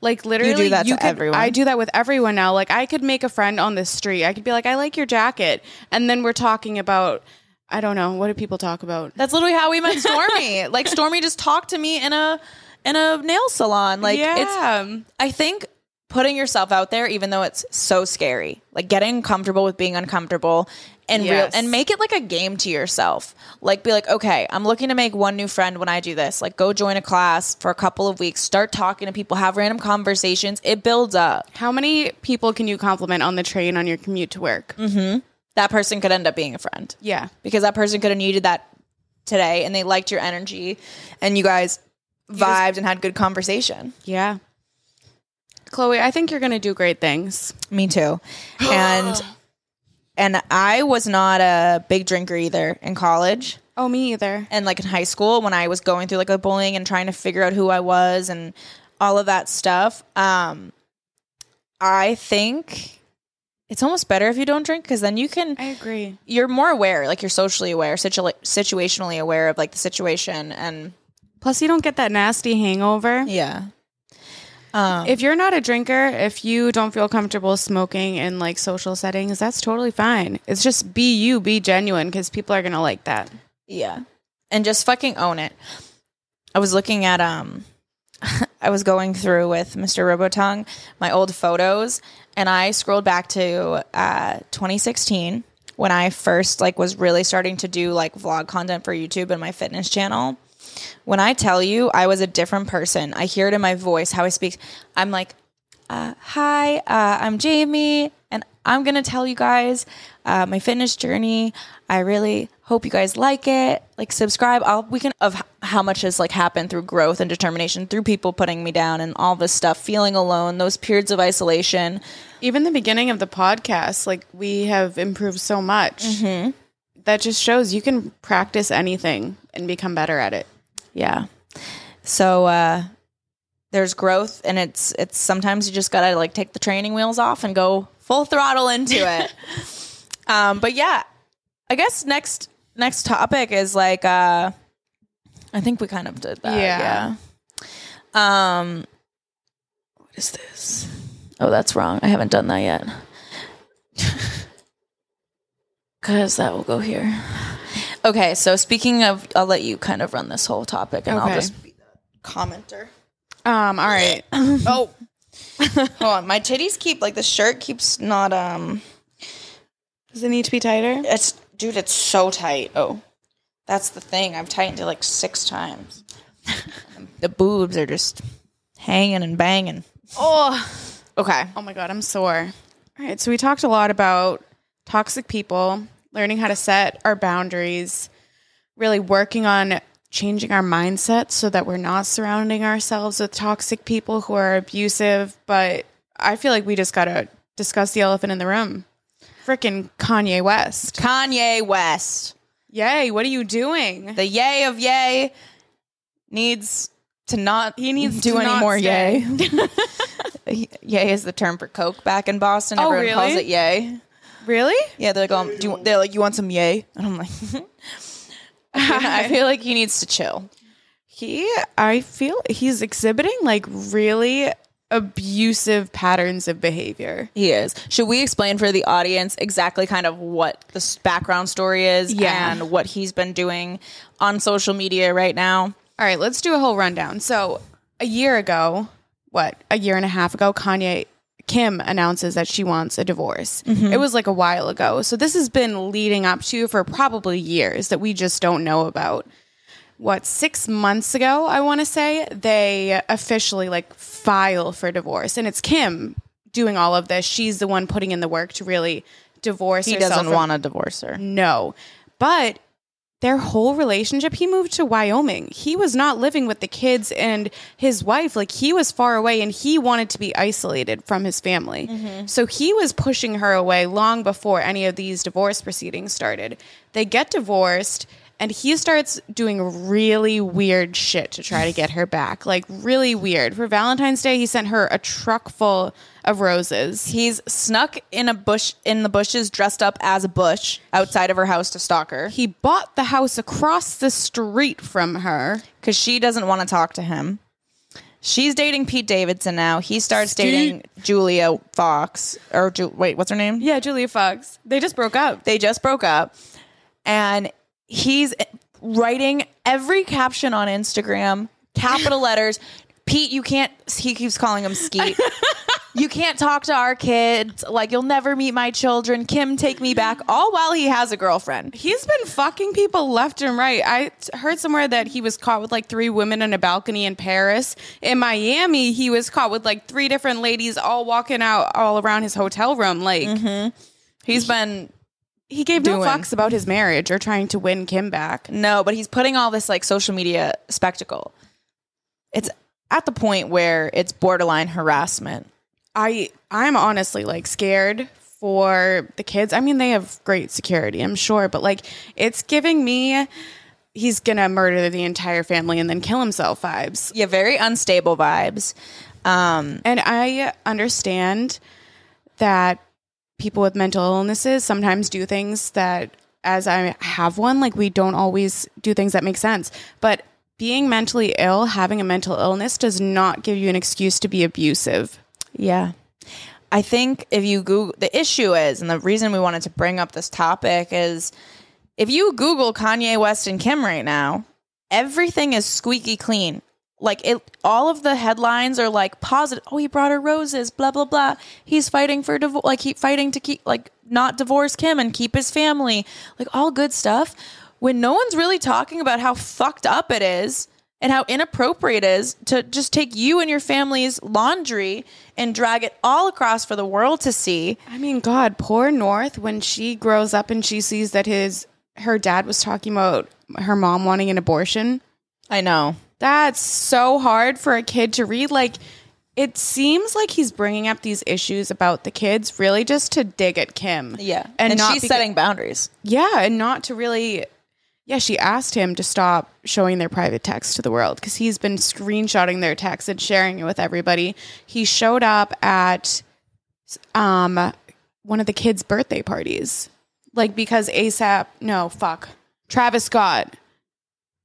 Like literally, that to could, everyone. I do that with everyone now. Like I could make a friend on the street. I could be like, "I like your jacket," and then we're talking about, I don't know, what do people talk about? That's literally how we met Stormy. like Stormy just talked to me in a in a nail salon. Like it's yeah, I think putting yourself out there, even though it's so scary, like getting comfortable with being uncomfortable and real and make it like a game to yourself. Like be like, okay, I'm looking to make one new friend when I do this. Like go join a class for a couple of weeks, start talking to people, have random conversations. It builds up. how many people can you compliment on the train on your commute to work? Mm-hmm. That person could end up being a friend. Yeah, because that person could have needed that today and they liked your energy and you guys vibed and had good conversation. yeah. Chloe, I think you're gonna do great things. Me too. And and I was not a big drinker either in college Oh, me either. and like in high school when I was going through like the bullying and trying to figure out who I was and all of that stuff. Um I think it's almost better if you don't drink because then you can I agree. you're more aware, like you're socially aware, situa- situationally aware of like the situation and Plus, you don't get that nasty hangover. yeah. Um, If you're not a drinker, if you don't feel comfortable smoking in like social settings, that's totally fine. It's just be you, be genuine because people are going to like that. Yeah. And just fucking own it. I was looking at um I was going through with Mr. Robotongue my old photos and I scrolled back to uh 2016 when I first like was really starting to do like vlog content for YouTube and my fitness channel. When I tell you I was a different person, I hear it in my voice how I speak. I'm like uh, hi, uh, I'm Jamie, and I'm gonna tell you guys uh, my fitness journey. I really hope you guys like it. Like, subscribe. I'll we can of how much has like happened through growth and determination, through people putting me down and all this stuff, feeling alone, those periods of isolation. Even the beginning of the podcast, like we have improved so much. That just shows you can practice anything and become better at it. Yeah. So uh, there's growth, and it's it's sometimes you just gotta like take the training wheels off and go full throttle into it. um, but yeah, I guess next next topic is like uh, I think we kind of did that. Yeah. Yeah. Um, what is this? Oh, that's wrong. I haven't done that yet. Because that will go here. Okay, so speaking of, I'll let you kind of run this whole topic, and I'll just be the commenter. Um, all right. Oh, hold on. My titties keep like the shirt keeps not um. Does it need to be tighter? It's dude, it's so tight. Oh, that's the thing. I've tightened it like six times. the boobs are just hanging and banging. Oh, Okay. oh my God, I'm sore. All right. So we talked a lot about toxic people, learning how to set our boundaries, really working on changing our mindset so that we're not surrounding ourselves with toxic people who are abusive. But I feel like we just got to discuss the elephant in the room. Freaking Kanye West. Kanye West, Yay, what are you doing? the yay of yay, needs to not He needs do to any more stay. yay. yay is the term for coke back in Boston. Oh, Everyone calls really? it yay. Really? Yeah, they're like, um, do you, they're like, you want some yay? And I'm like, I, feel, like he needs to chill. He, I feel he's exhibiting like really abusive patterns of behavior. He is. Should we explain for the audience exactly kind of what the background story is Yeah. and what he's been doing on social media right now? All right, let's do a whole rundown. So, a year ago, what, a year and a half ago, Kanye Kim announces that she wants a divorce. Mm-hmm. It was like a while ago. So, this has been leading up to for probably years that we just don't know about. What, six months ago, I want to say, they officially like file for divorce. And it's Kim doing all of this. She's the one putting in the work to really divorce He herself doesn't want to divorce her. no. But their whole relationship, he moved to Wyoming. He was not living with the kids and his wife. Like he was far away and he wanted to be isolated from his family. Mm-hmm. So he was pushing her away long before any of these divorce proceedings started. They get divorced and he starts doing really weird shit to try to get her back. Like really weird. For Valentine's Day, he sent her a truck full of roses. He's snuck in a bush in the bushes dressed up as a bush outside of her house to stalk her He bought the house across the street from her. because she doesn't want to talk to him. She's dating Pete Davidson now. He starts Steve. dating Julia Fox. Or Ju- wait, what's her name? Yeah, Julia Fox. They just broke up. They just broke up, and he's writing every caption on Instagram, capital letters. Pete, you can't. He keeps calling him Skete. you can't talk to our kids. Like you'll never meet my children. Kim, take me back. All while he has a girlfriend. He's been fucking people left and right. I t- heard somewhere that he was caught with like three women in a balcony in Paris. In Miami, he was caught with like three different ladies all walking out all around his hotel room. Like mm-hmm. He's been he gave no fucks about his marriage or trying to win Kim back. No, but he's putting all this like social media spectacle. It's at the point where it's borderline harassment. I I'm honestly like scared for the kids. I mean, they have great security, I'm sure, but like it's giving me he's gonna murder the entire family and then kill himself vibes. Yeah, very unstable vibes. Um, And I understand that people with mental illnesses sometimes do things that, as I have one, like we don't always do things that make sense. But being mentally ill, having a mental illness, does not give you an excuse to be abusive. yeah. I think if you Google, the issue is, and the reason we wanted to bring up this topic is if you Google Kanye West and Kim right now, everything is squeaky clean. Like it, all of the headlines are like positive. Oh, he brought her roses. Blah blah blah. He's fighting for divorce. Like he fighting to keep like not divorce Kim and keep his family. Like all good stuff. When no one's really talking about how fucked up it is and how inappropriate it is to just take you and your family's laundry and drag it all across for the world to see. I mean, God, poor North when she grows up and she sees that his her dad was talking about her mom wanting an abortion. I know. That's so hard for a kid to read. Like, it seems like he's bringing up these issues about the kids really just to dig at Kim. Yeah. and, And, not she's beca- setting boundaries. Yeah, and not to really. Yeah, she asked him to stop showing their private text to the world because he's been screenshotting their text and sharing it with everybody. He showed up at um one of the kids' birthday parties, like because ASAP. No, fuck, Travis Scott.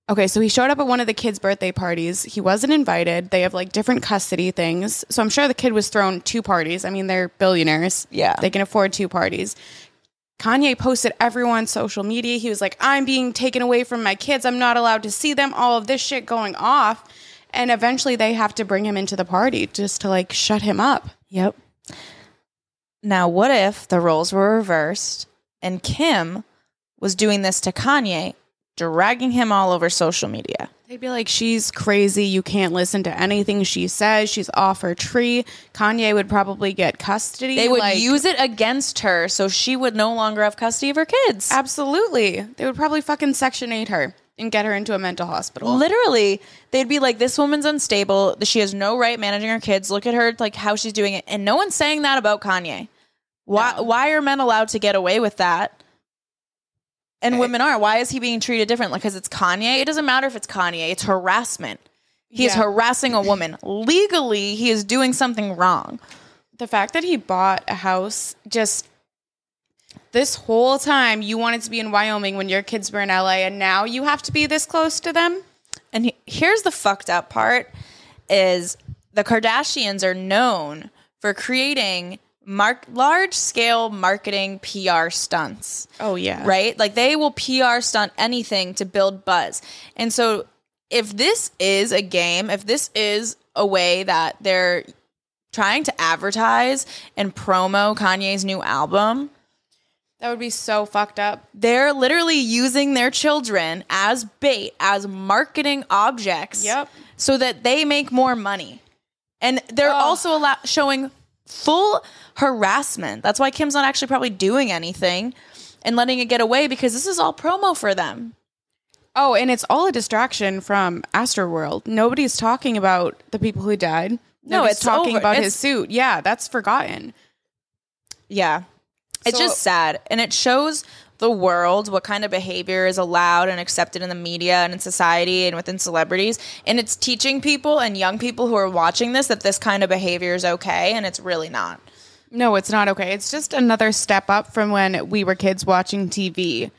Okay, so he showed up at one of the kids' birthday parties. He wasn't invited. They have like different custody things. So I'm sure the kid was thrown two parties. I mean, they're billionaires. Yeah. They can afford two parties. Kanye posted everyone's social media. He was like, I'm being taken away from my kids. I'm not allowed to see them. All of this shit going off. And eventually they have to bring him into the party just to like shut him up. Yep. Now, what if the roles were reversed and Kim was doing this to Kanye, dragging him all over social media? They'd be like, she's crazy. You can't listen to anything she says. She's off her tree. Kanye would probably get custody. They would like- use it against her so she would no longer have custody of her kids. Absolutely. They would probably fucking Section 8 her and get her into a mental hospital. Literally, they'd be like, "This woman's unstable. She has no right managing her kids. Look at her, like how she's doing it." And no one's saying that about Kanye. Why? No. Why are men allowed to get away with that? And women are. Why is he being treated differently? Because it's Kanye. It doesn't matter if it's Kanye. It's harassment. He is Yeah. harassing a woman. Legally, he is doing something wrong. the fact that he bought a house just this whole time you wanted to be in Wyoming when your kids were in LA and now you have to be this close to them. And he- here's the fucked up part is the Kardashians are known for creating mark large scale marketing PR stunts. Oh yeah. Right? Like they will PR stunt anything to build buzz. And so if this is a game, if this is a way that they're trying to advertise and promo Kanye's new album, That would be so fucked up. they're literally using their children as bait, as marketing objects. Yep. So that they make more money. And they're Ugh. also allow- showing full harassment. That's why Kim's not actually probably doing anything and letting it get away because this is all promo for them. Oh, and it's all a distraction from Astroworld. Nobody's talking about the people who died. No, Nobody's it's talking over. about It's- his suit. Yeah, that's forgotten. Yeah. It's So- just sad. And it shows the world what kind of behavior is allowed and accepted in the media and in society and within celebrities. And it's teaching people and young people who are watching this that this kind of behavior is okay and it's really not. No, it's not okay. It's just another step up from when we were kids watching TV.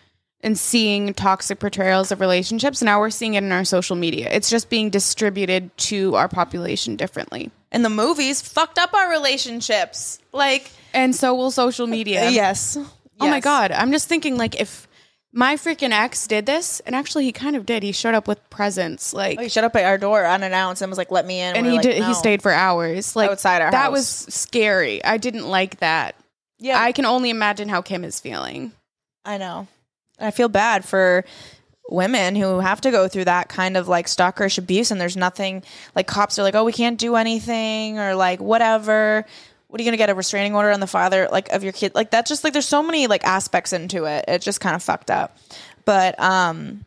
and seeing toxic portrayals of relationships. Now we're seeing it in our social media. It's just being distributed to our population differently. And the movies fucked up our relationships. Like, And so will social media. yes. Oh my Yes. god, I'm just thinking like if my freaking ex did this, and actually he kind of did. He showed up with presents, like, Oh, he shut up at our door unannounced and was like, "Let me in." and We're he like, did. "No." He stayed for hours, like Outside our house. That house. was scary. I didn't like that. Yeah, I can only imagine how Kim is feeling. I know. I feel bad for women who have to go through that kind of like stalkerish abuse and there's nothing like cops are like, "Oh, we can't do anything" or like whatever. What are you going to get a restraining order on the father like of your kid? Like that's just like there's so many like aspects into it. It's just kind of fucked up. But um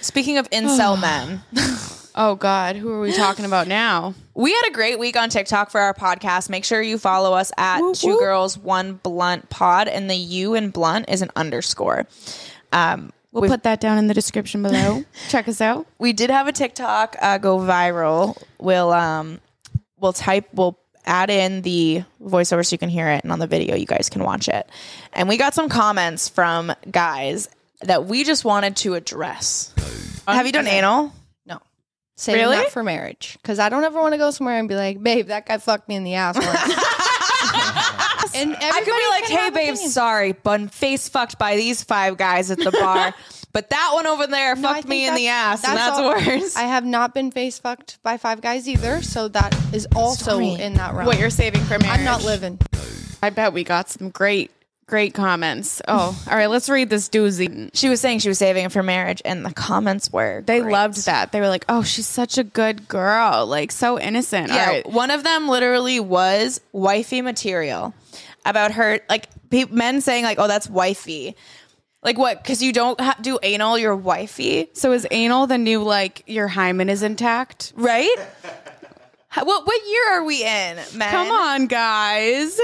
speaking of incel men, Oh God, who are we talking about now? we had a great week on TikTok for our podcast. Make sure you follow us at Whoop, Two whoop. Girls One Blunt Pod, and the U in Blunt is an underscore. Um, We'll put that down in the description below. Check us out. we did have a TikTok uh, go viral. We'll um, we'll type we'll add in the voiceover so you can hear it, and on the video you guys can watch it. And we got some comments from guys that we just wanted to address. Have you done anal? No. Saving Really? that for marriage. Because I don't ever want to go somewhere and be like, babe, that guy fucked me in the ass once. and I could be like, hey, babe, sorry, but face fucked by these five guys at the bar. but that one over there No, fucked me in the ass, that's- and that's all- worse. I have not been face fucked by five guys either, so that is also Story. in that realm. What you're saving for marriage? I'm not living. I bet we got some great, great comments. Oh, all right. Let's read this doozy. she was saying she was saving it for marriage, and the comments were They great. loved that. They were like, "Oh, she's such a good girl. Like so innocent." Yeah, All right. one of them literally was wifey material about her, like pe- men saying like, "Oh, that's wifey." Like what? Because you don't ha- do anal, you're wifey, So is anal the new like your hymen is intact? right? How- what what year are we in, man? Come on, guys.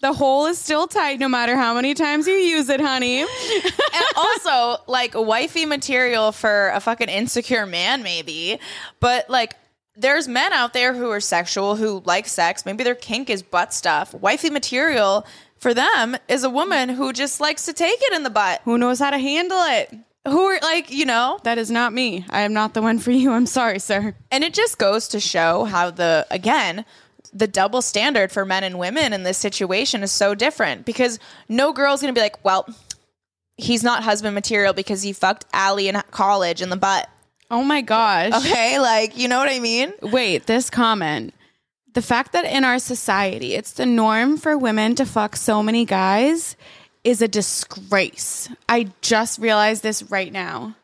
The hole is still tight no matter how many times you use it, honey. and also like wifey material for a fucking insecure man, maybe. But like, there's men out there who are sexual who like sex. Maybe their kink is butt stuff. Wifey material for them is a woman who just likes to take it in the butt. Who knows how to handle it? Who are like, you know, That is not me. I am not the one for you. I'm sorry, sir. and it just goes to show how the again the double standard for men and women in this situation is so different because no girl's gonna be like, well, he's not husband material because he fucked Allie in college in the butt. Oh my gosh. Okay, like you know what I mean? Wait, this comment. The fact that in our society it's the norm for women to fuck so many guys is a disgrace. I just realized this right now.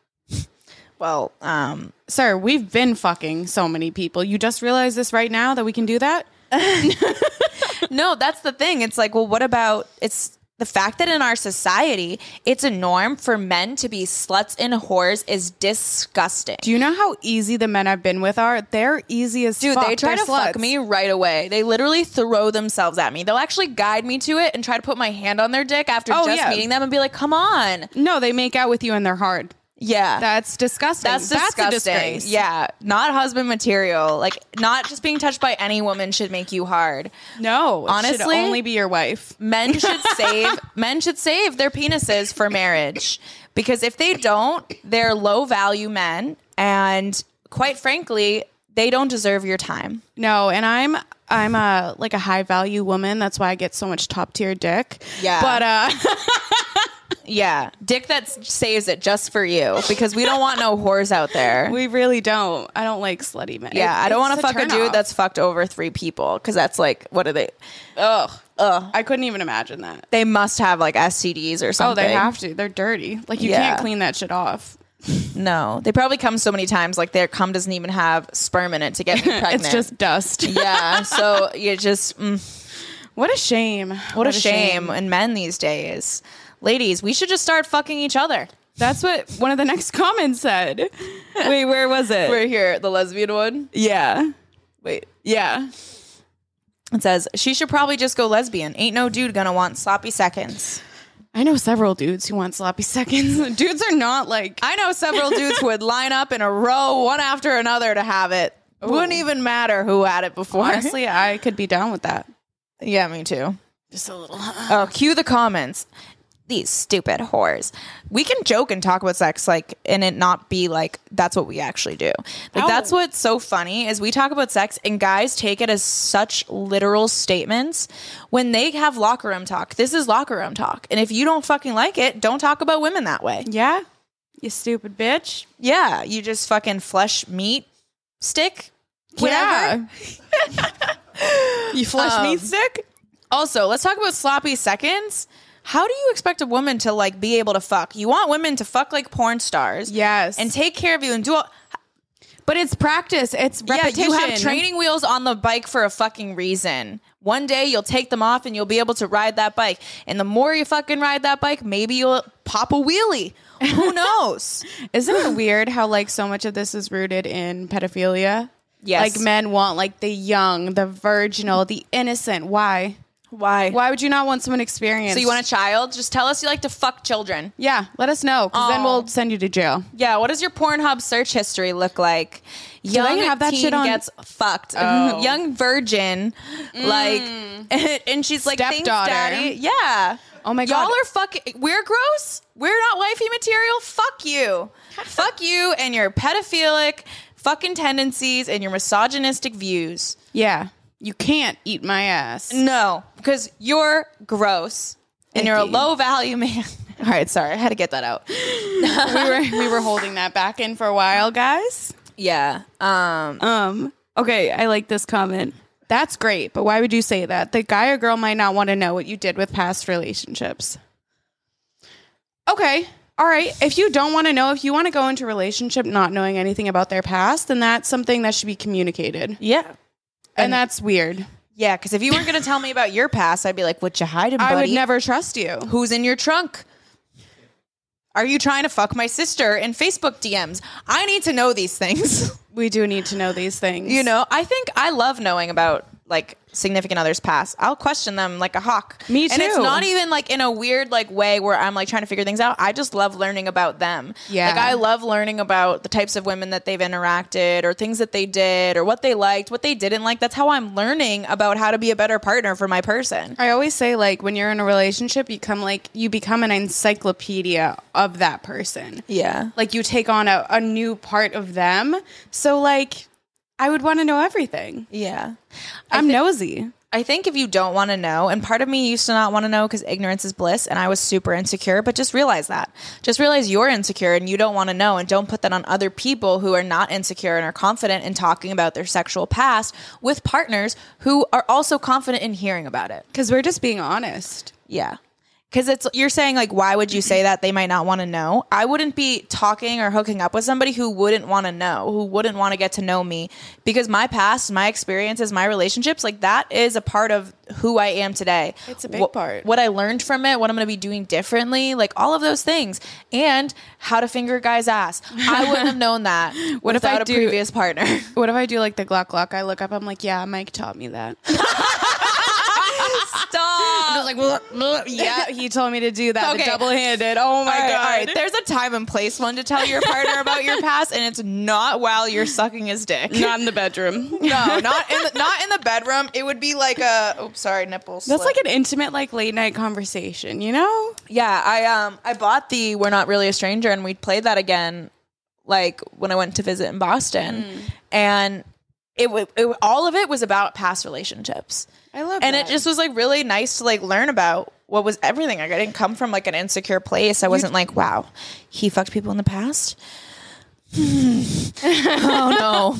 Well, um, Sir, we've been fucking so many people. You just realized this right now that we can do that? no, that's the thing. It's like, well, what about it's the fact that in our society it's a norm for men to be sluts and whores is disgusting. Do you know how easy the men I've been with are? They're easy as Dude, fuck. they try They're to fuck me right away. They literally throw themselves at me. They'll actually guide me to it and try to put my hand on their dick after Oh, just yeah. meeting them and be like, "Come on." No, they make out with you and they're hard. Yeah. That's disgusting. That's a disgusting. disgrace. Yeah, not husband material. Like not just being touched by any woman should make you hard. No, it Honestly- should only be your wife. Men should save men should save their penises for marriage because if they don't, they're low value men and quite frankly, they don't deserve your time. No, and I'm I'm a like a high value woman. That's why I get so much top tier dick. Yeah. But uh Yeah, dick that saves it just for you because we don't want no whores out there. we really don't. I don't like slutty men. yeah, It- I don't want to fuck a dude off. that's fucked over three people because that's like, what are they? ugh. Ugh. I couldn't even imagine that. They must have like STDs or something. Oh, they have to. They're dirty. Like you Yeah. can't clean that shit off. No, they probably come so many times. Like their cum doesn't even have sperm in it to get me pregnant. It's just dust. yeah. So you just mm, What a shame. what, a shame. in men these days. Ladies, we should just start fucking each other. That's what one of the next comments said. Wait, where was it? We're here, the lesbian one. yeah. Wait. Yeah. It says she should probably just go lesbian. Ain't no dude gonna want sloppy seconds. I know several dudes who want sloppy seconds. dudes are not like I know several dudes who would line up in a row, one after another, to have it. Wouldn't even matter who had it before. honestly, I could be down with that. yeah, me too. Just a little. Oh, cue the comments. These stupid whores. We can joke and talk about sex like and it not be like that's what we actually do. Like that's what's so funny is we talk about sex and guys take it as such literal statements when they have locker room talk. This is locker room talk. And if you don't fucking like it, don't talk about women that way. Yeah. You stupid bitch. Yeah, you just fucking flesh meat stick. Whatever. You flesh Um, meat stick? Also, let's talk about sloppy seconds. How do you expect a woman to like be able to fuck? You want women to fuck like porn stars. Yes. And take care of you and do all But it's practice. It's repetition. Yeah, you have training wheels on the bike for a fucking reason. One day you'll take them off and you'll be able to ride that bike. And the more you fucking ride that bike, maybe you'll pop a wheelie. Who knows? Isn't it weird how like so much of this is rooted in pedophilia? Yes. Like men want like the young, the virginal, the innocent. Why? Why? Why would you not want someone experienced? So you want a child? Just tell us you like to fuck children. Yeah, let us know because then we'll send you to jail. Yeah, what does your Pornhub search history look like? Young have that teen shit on- gets fucked. Oh. Young virgin, like, mm. and she's like, thanks, Stepdaughter. daddy. Yeah. Oh my God. Y'all are fucking. We're gross. We're not wifey material. Fuck you. Fuck you and your pedophilic fucking tendencies and your misogynistic views. Yeah, you can't eat my ass. No, because you're gross and you're a low value man. All right, sorry, I had to get that out. we were we were holding that back in for a while, guys. Yeah. Um. Um. Okay, I like this comment. That's great, but why would you say that? The guy or girl might not want to know what you did with past relationships. Okay. All right. If you don't want to know, if you want to go into a relationship not knowing anything about their past, then that's something that should be communicated. Yeah. And, that's weird. Yeah, because if you weren't going to tell me about your past, I'd be like, "What you hiding, buddy? I would never trust you. Who's in your trunk? Are you trying to fuck my sister in Facebook DMs? I need to know these things. We do need to know these things. you know, I think I love knowing about like significant others pass, I'll question them like a hawk. Me too. And it's not even like in a weird like way where I'm like trying to figure things out. I just love learning about them. Yeah. Like I love learning about the types of women that they've interacted or things that they did or what they liked, what they didn't like. That's how I'm learning about how to be a better partner for my person. I always say like when you're in a relationship, you come like you become an encyclopedia of that person. Yeah. Like you take on a, a new part of them. So like I would want to know everything. Yeah. I'm nosy. I think if you don't want to know, and part of me used to not want to know because ignorance is bliss, and I was super insecure, but just realize that. Just realize you're insecure and you don't want to know, and don't put that on other people who are not insecure and are confident in talking about their sexual past with partners who are also confident in hearing about it. Because we're just being honest. Yeah. Because it's you're saying like why would you say that they might not want to know? I wouldn't be talking or hooking up with somebody who wouldn't want to know, who wouldn't want to get to know me because my past, my experiences, my relationships, like that is a part of who I am today. It's a big What- part. What I learned from it, what I'm going to be doing differently, like all of those things, and how to finger guy's ass. I wouldn't have known that What if I without a do- previous partner. What if I do like the Glock Glock? I look up, I'm like, yeah, Mike taught me that. Stop. like, yeah, he told me to do that. Okay. Double handed. Oh my All right, God. all right. There's a time and place one to tell your partner about your past, and it's not while you're sucking his dick. Not in the bedroom. no, not in the, not in the bedroom. It would be like a. Oops, sorry, nipples. That's like an intimate, like late night conversation, you know? yeah. I um I bought the "We're Not Really a Stranger" and we played that again, like when I went to visit in Boston, Mm. and it, wa- it all of it was about past relationships. I love and that. it just was like really nice to like learn about what was everything. Like, I didn't come from like an insecure place. I wasn't like, wow, he fucked people in the past. Hmm. oh no,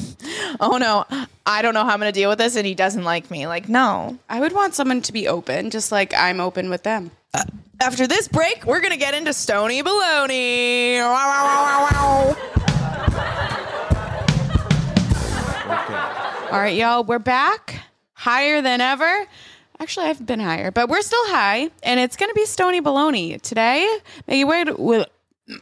oh no, I don't know how I'm gonna deal with this, and he doesn't like me. Like, no. I would want someone to be open, just like I'm open with them. Uh, after this break, we're gonna get into Stony Baloney. Wow, wow, wow, wow, wow. All right, y'all, we're back higher than ever. Actually, I've been higher, but we're still high, and it's going to be Stony Baloney today. Maybe wait. Will, all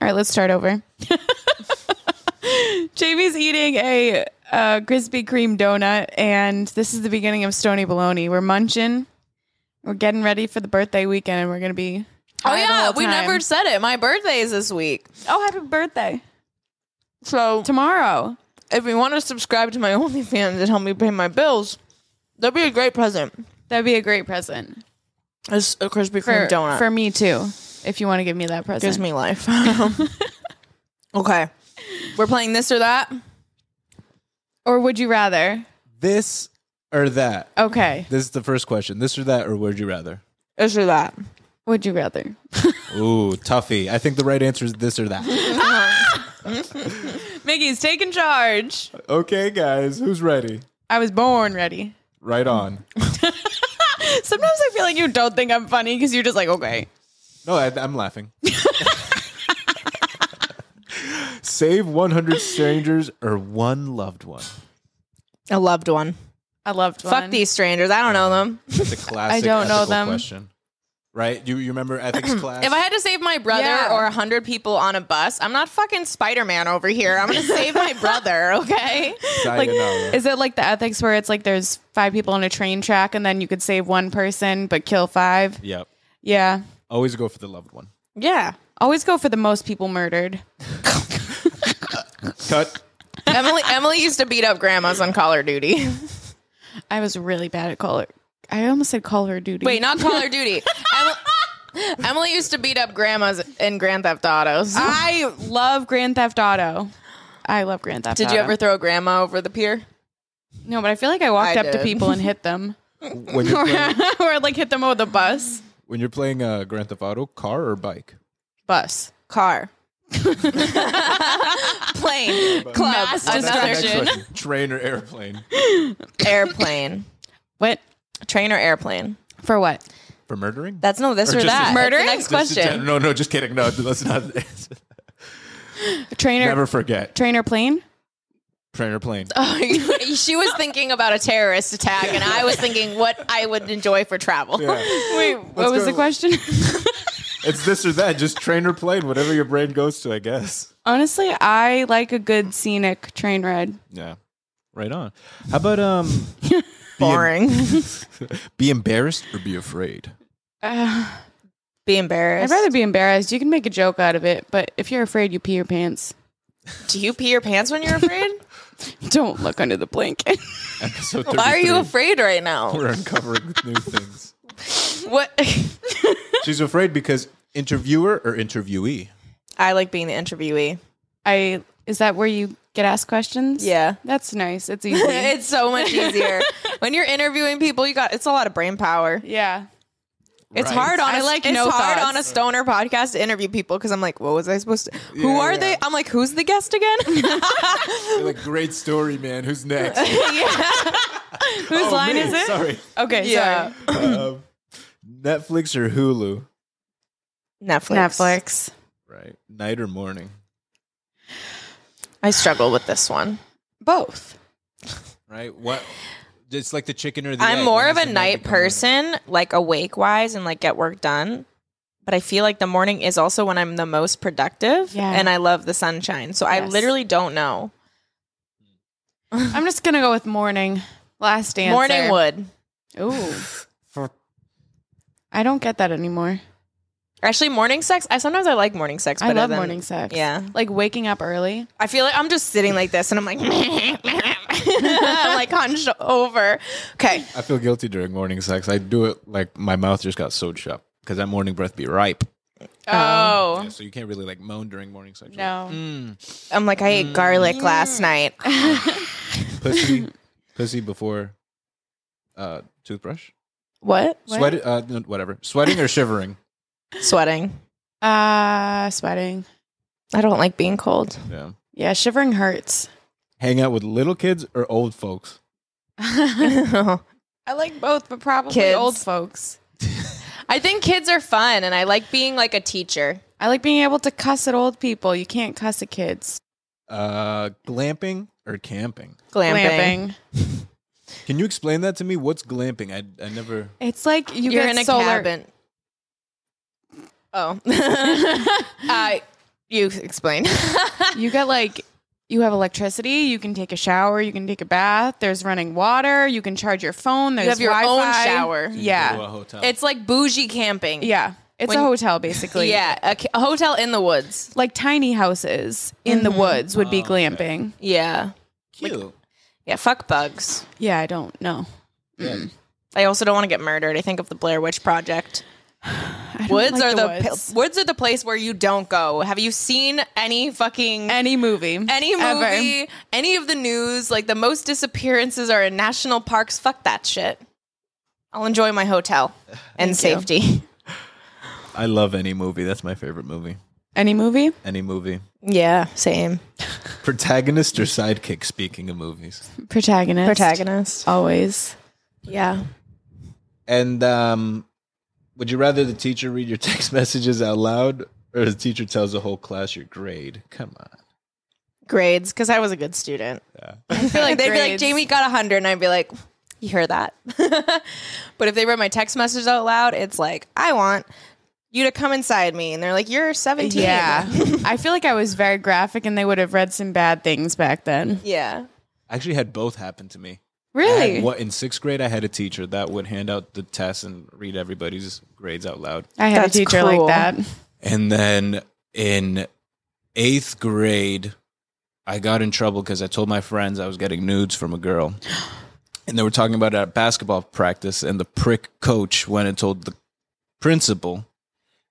right, let's start over. Jamie's eating a uh, Krispy Kreme donut, and this is the beginning of Stony Baloney. We're munching. We're getting ready for the birthday weekend, and we're going to be. Oh high the yeah, whole we time. never said it. My birthday is this week, Oh, happy birthday so tomorrow! If you want to subscribe to my OnlyFans and help me pay my bills, that'd be a great present. That'd be a great present. It's a Krispy for, Kreme donut. for me too. If you want to give me that present, gives me life. okay, we're playing this or that. or would you rather? This or that? Okay, This is the first question. This or that, or would you rather? This or that. would you rather? Ooh, toughie. I think the right answer is this or that. Mickey's taking charge. okay, guys, who's ready? I was born ready. Right on. Sometimes I feel like you don't think I'm funny because you're just like, okay. No, I, I'm laughing. Save 100 strangers or one loved one. A loved one. I loved one. Fuck these strangers. I don't know them. That's a classic. don't know ethical them. Question, right? You you remember ethics class? If I had to save my brother Yeah. or a hundred people on a bus, I'm not fucking Spider Man over here. I'm gonna save my brother. Okay. like, is it like the ethics where it's like there's five people on a train track and then you could save one person but kill five? Yep. Yeah. Always go for the loved one. Yeah. Always go for the most people murdered. Cut. Emily Emily used to beat up grandmas on Call of Duty. I was really bad at Call I almost said Call Her Duty. Wait, not Call of Duty. Emily, Emily used to beat up grandmas in Grand Theft Autos. I love Grand Theft Auto. I love Grand Theft Did Auto. you ever throw a grandma over the pier? No, but I feel like I walked I up to people and hit them. When you're playing, or like hit them with a bus. when you're playing uh, Grand Theft Auto, car or bike? Bus. Car. Plane. Club. Mass Another Next destruction. question. Train or airplane? airplane. What? Train or airplane? For what? For murdering? That's no this Or or, just- that. Murder? Next Just- just- question. no, no, just kidding. No, let's not. Answer that. Trainer Never forget. trainer plane? Train or plane. Oh, she was thinking about a terrorist attack, and I was thinking what I would enjoy for travel. Wait, what Let's was go. the question? It's this or that. Just train or plane, whatever your brain goes to, I guess. Honestly, I like a good scenic train ride. Yeah. Right on. How about um Boring. be embarrassed or be afraid? Uh, Be embarrassed. I'd rather be embarrassed. You can make a joke out of it, but if you're afraid, you pee your pants. Do you pee your pants when you're afraid? Don't look under the blanket. Episode Why are you afraid right now? We're uncovering new things. What? She's afraid because interviewer or interviewee? I like being the interviewee. I is that where you get asked questions? Yeah. That's nice. It's easy. it's so much easier when you're interviewing people. You got it's a lot of brain power. yeah. It's Right. hard on I a, like it's no hard thoughts. on a stoner podcast to interview people because I'm like, what was I supposed to? Who Yeah, are yeah. they? I'm like, who's the guest again? You're like, great story, man. Who's next? Whose Oh, line me. is it? Sorry. Okay, Yeah. sorry. Um, Netflix or Hulu? Netflix. Netflix. Right. Night or morning? I struggle with this one. Both. Right. What? It's like the chicken or the I'm egg. more of a night become morning? person, like awake wise and like get work done. But I feel like the morning is also when I'm the most productive Yeah. and I love the sunshine. So I literally don't know. I'm just gonna go with morning. Last answer. Morning wood. Ooh. I don't get that anymore. Actually, morning sex. I sometimes I like morning sex. I love than- morning sex. Yeah, Like waking up early. I feel like I'm just sitting like this, and I'm like, I'm like hunched over. Okay, I feel guilty during morning sex. I do it like my mouth just got sewed shut because that morning breath be ripe. Oh. Yeah, so you can't really like moan during morning sex. No. Mm. I'm like I ate garlic last night. Pussy, pussy before uh, toothbrush. What? Sweat. Uh, whatever. Sweating or shivering. Sweating. Uh sweating. I don't like being cold. Yeah. Yeah, shivering hurts. Hang out with little kids or old folks. I like both, but probably Kids. old folks. I think kids are fun, and I like being like a teacher. I like being able to cuss at old people. You can't cuss at kids. Uh, glamping or camping. Glamping. Glamping. Can you explain that to me? What's glamping? I I never. It's like you You are get in a solar. cabin. Oh, uh, you explain. You get like you have electricity. You can take a shower. You can take a bath. There's running water. You can charge your phone. There's have your own Wi-Fi. shower. Go a Yeah, hotel. it's like bougie camping. yeah. It's When- a hotel basically. yeah, a, a hotel in the woods. like tiny houses in the mm-hmm. woods would be Oh, okay. glamping. Yeah, cute. yeah. Fuck bugs. Yeah, I don't know. Yeah. Mm. I also don't want to get murdered. I think of the Blair Witch Project. Woods like are the the, woods. woods. woods are the place where you don't go. Have you seen any fucking Any movie. any ever. movie, any of the news? Like the most disappearances are in national parks. Fuck that shit. I'll enjoy my hotel and safety. I love any movie. That's my favorite movie. Any movie? Any movie. yeah, same. Protagonist or sidekick, speaking of movies. Protagonist. Protagonist. Always. Yeah. And um, would you rather the teacher read your text messages out loud or the teacher tells the whole class your grade? Come on. Grades, because I was a good student. Yeah. I feel like They'd be like, grades- Jamie got 100, and I'd be like, you heard that? but if they read my text message out loud, it's like, I want you to come inside me. And they're like, you're 17. Yeah. I feel like I was very graphic and they would have read some bad things back then. yeah. I actually had both happen to me. I Really? had- what in sixth grade? I had a teacher that would hand out the tests and read everybody's grades out loud. I had That's a teacher cruel. like that. And then in eighth grade, I got in trouble because I told my friends I was getting nudes from a girl. And they were talking about it at basketball practice, and the prick coach went and told the principal.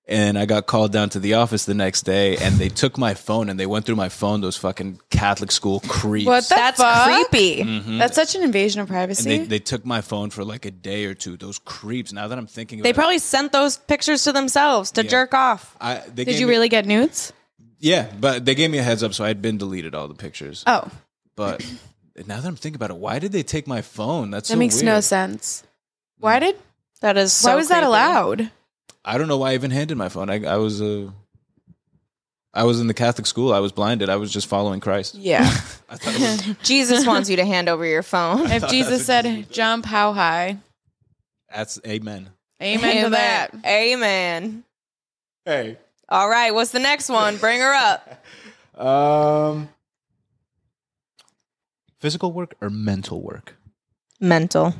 And I got called down to the office the next day, and they took my phone and they went through my phone. Those fucking Catholic school creeps. What the That's fuck? creepy. Mm-hmm. That's such an invasion of and privacy. they, they took my phone for like a day or two. Those creeps. Now that I'm thinking, about They about probably sent those pictures to themselves to Yeah. jerk off. I, they Did gave you me- really get nudes? Yeah, but they gave me a heads up, so I had been deleted all the pictures. Oh, But now that I'm thinking about it, why did they take my phone? That's that so makes no weird. sense. Why did? That is so why was that creepy. allowed? I don't know why I even handed my phone. I, I was uh, I was in the Catholic school. I was blinded. I was just following Christ. Yeah. I was, Jesus wants you to hand over your phone. if Jesus what said, "Jump how high?" that's amen. Amen, to that. Amen. Hey, All right, what's the next one? Bring her up. um, physical work or mental work? Mental.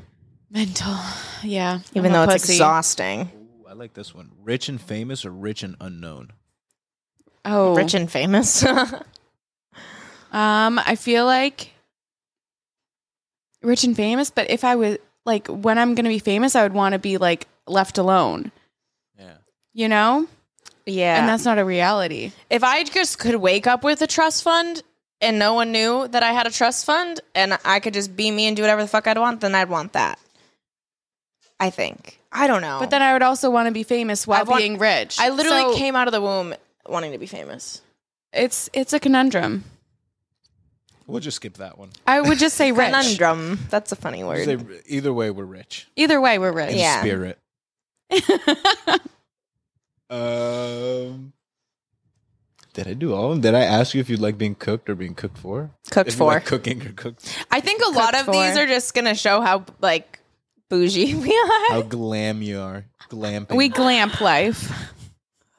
Mental. Yeah. Even I'm though it's pussy. exhausting. Ooh, I like this one. Rich and famous or rich and unknown? Oh, Rich and famous. Um, I feel like rich and famous, but if I was like when I'm gonna be famous, I would want to be like left alone. Yeah. You know, yeah. and that's not a reality. if I just could wake up with a trust fund and no one knew that I had a trust fund and I could just be me and do whatever the fuck I'd want, then I'd want that. I think. I don't know. But then I would also want to be famous while want- being rich. I literally So came out of the womb wanting to be famous. It's it's a conundrum. We'll just skip that one. I would just say rich. Conundrum. That's a funny word. Say, either way, we're rich. Either way, we're rich. In Yeah. spirit. Um, did I do all of them? Did I ask you if you'd like being cooked or being cooked for? Cooked if you for. like cooking or cooked? I think a lot of for. these are just gonna show how like bougie we are. How glam you are, glamping. We glamp life.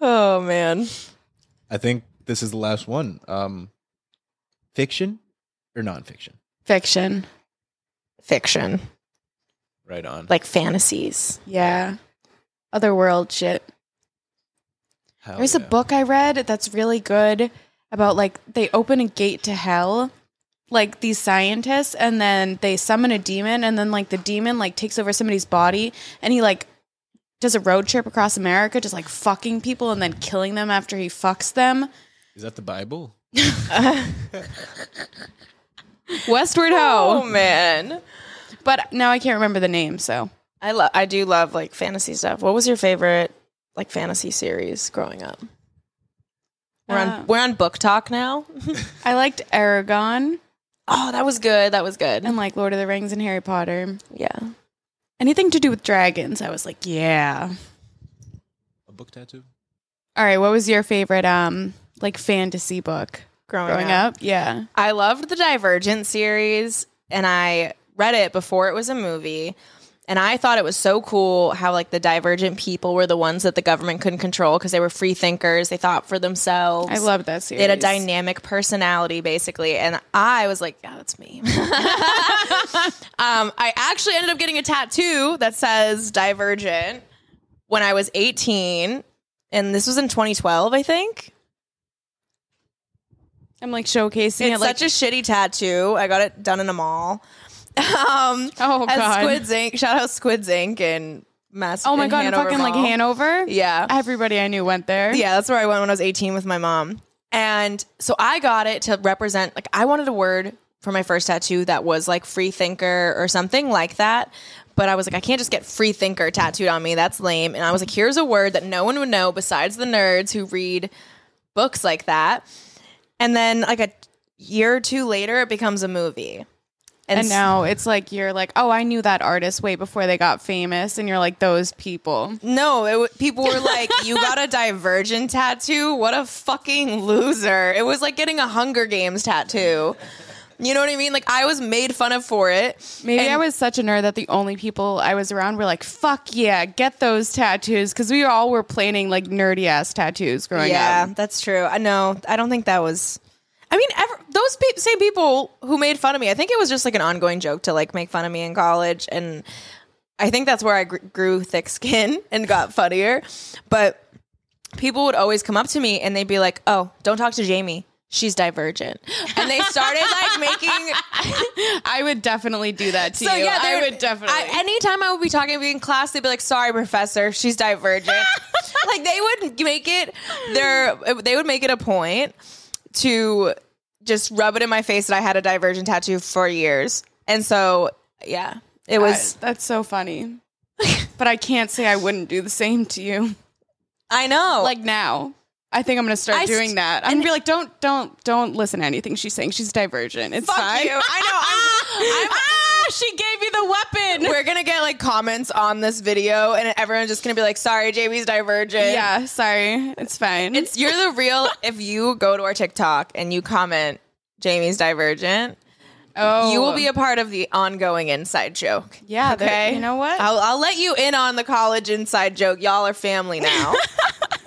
Oh man. I think this is the last one. Um, fiction or nonfiction? Fiction. Fiction. Right on. Like fantasies. Yeah. Otherworld shit. Hell There's a book I read that's really good about like they open a gate to hell, like these scientists, and then they summon a demon, and then like the demon like takes over somebody's body, and he like does a road trip across America, just like fucking people and then killing them after he fucks them. Is that the Bible? Westward Ho. Oh Ho. man. But now I can't remember the name, so I love I do love like fantasy stuff. What was your favorite like fantasy series growing up? We're Uh, on we're on book talk now. I liked Eragon oh, that was good. That was good. and like Lord of the Rings and Harry Potter. yeah. Anything to do with dragons, I was like, yeah. A book tattoo? All right, what was your favorite um like fantasy book Growing, growing up. up? Yeah. I loved the Divergent series and I read it before it was a movie. And I thought it was so cool how like the divergent people were the ones that the government couldn't control because they were free thinkers. They thought for themselves. I loved that series. They had a dynamic personality, basically, and I was like, "Yeah, that's me." um, I actually ended up getting a tattoo that says "Divergent" when I was 18, and this was in 2012, I think. I'm like showcasing It's it like such a shitty tattoo. I got it done in a mall. Um, Oh at god. Squid Ink. Shout out Squid Ink and Mass. oh my god, Hanover fucking like Hanover. Yeah. Everybody I knew went there. Yeah, that's where I went when I was 18 with my mom. And so I got it to represent, like, I wanted a word for my first tattoo that was like free thinker or something like that. But I was like, I can't just get free thinker tattooed on me. That's lame. And I was like, here's a word that no one would know besides the nerds who read books like that. And then, like, a year or two later, it becomes a movie. And s- now it's like you're like, oh, I knew that artist way before they got famous, and you're like those people. No, it, w- people were like, "You got a Divergent tattoo? What a fucking loser!" It was like getting a Hunger Games tattoo. You know what I mean? Like I was made fun of for it. Maybe And- I was such a nerd that the only people I was around were like, fuck yeah, get those tattoos. Because we all were planning like nerdy ass tattoos growing Yeah, up. Yeah, that's true. I know. I don't think that was. I mean, ever, those pe- same people who made fun of me. I think it was just like an ongoing joke to like make fun of me in college, and I think that's where I gr- grew thick skin and got funnier. But people would always come up to me and they'd be like, "Oh, don't talk to Jamie." She's divergent, and they started like making I would definitely do that to So you. yeah, they I would definitely. I, anytime I would be talking in class, they'd be like, "Sorry, professor, she's divergent." like they would make it their they would make it a point to just rub it in my face that I had a divergent tattoo for years, and so yeah, it was. I- that's so funny. but I can't say I wouldn't do the same to you. I know, Like now. I think I'm gonna start I st- doing that. I'm gonna be like, don't, don't, don't listen to anything she's saying. She's divergent. It's fuck fine. you. I know. I'm, I'm, she gave me the weapon. we're gonna get like comments on this video, and everyone's just gonna be like, "Sorry, Jamie's divergent." yeah, sorry. It's fine. It's you're the real. if you go to our TikTok and you comment, "Jamie's divergent." oh, You will be a part of the ongoing inside joke. yeah. Okay. You know what? I'll, I'll let you in on the college inside joke. Y'all are family now.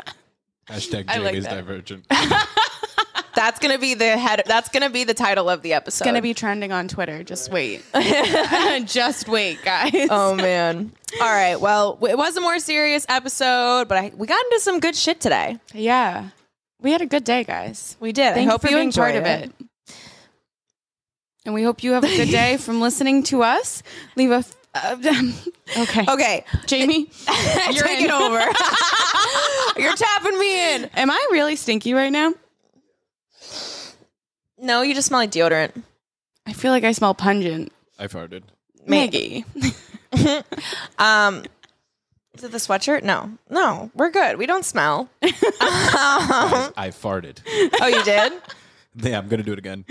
Hashtag I like that. divergent. that's gonna be the head. That's gonna be the title of the episode. It's gonna be trending on Twitter. Just wait. Just wait, guys. Oh man. All right. Well, it was a more serious episode, but I, we got into some good shit today. yeah. We had a good day, guys. We did. Thank I hope you for you enjoyed part of it. And we hope you have a good day from listening to us. Leave a. F- okay. Okay, Jamie, you're take in. it over. You're tapping me in. Am I really stinky right now? No, you just smell like deodorant. I feel like I smell pungent. I farted. Maggie. Um, is it the sweatshirt? No, no, we're good. We don't smell. Guys, I farted. Oh, you did? Yeah, I'm gonna do it again.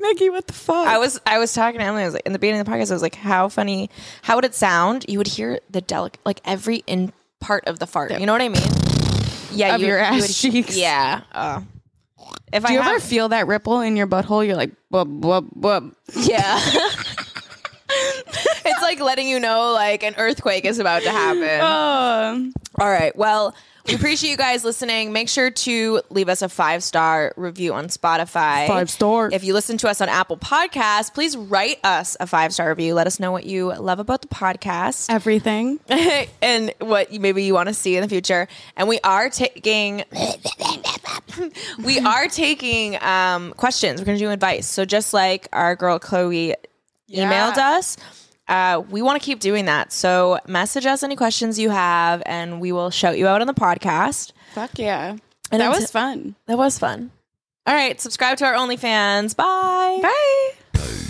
Maggie, what the fuck? I was I was talking to Emily. I was like in the beginning of the podcast. I was like, how funny? How would it sound? You would hear the delicate, like every in part of the fart. You know what I mean? Yeah, Of you, your you ass would- cheeks. Yeah. Uh, if Do I you ever have- feel that ripple in your butthole? You're like, whoop, whoop, whoop. yeah. it's like letting you know like an earthquake is about to happen. Um, All right. Well, we appreciate you guys listening. Make sure to leave us a five star review on Spotify. Five star. If you listen to us on Apple Podcasts, please write us a five star review. Let us know what you love about the podcast everything. and what you, maybe you want to see in the future. And we are taking. we are taking um, questions. We're going to do advice. So just like our girl Chloe emailed us, uh, we want to keep doing that. So message us any questions you have, and we will shout you out on the podcast. Fuck yeah. And that was fun. That was fun. All right, subscribe to our OnlyFans. Bye. Bye.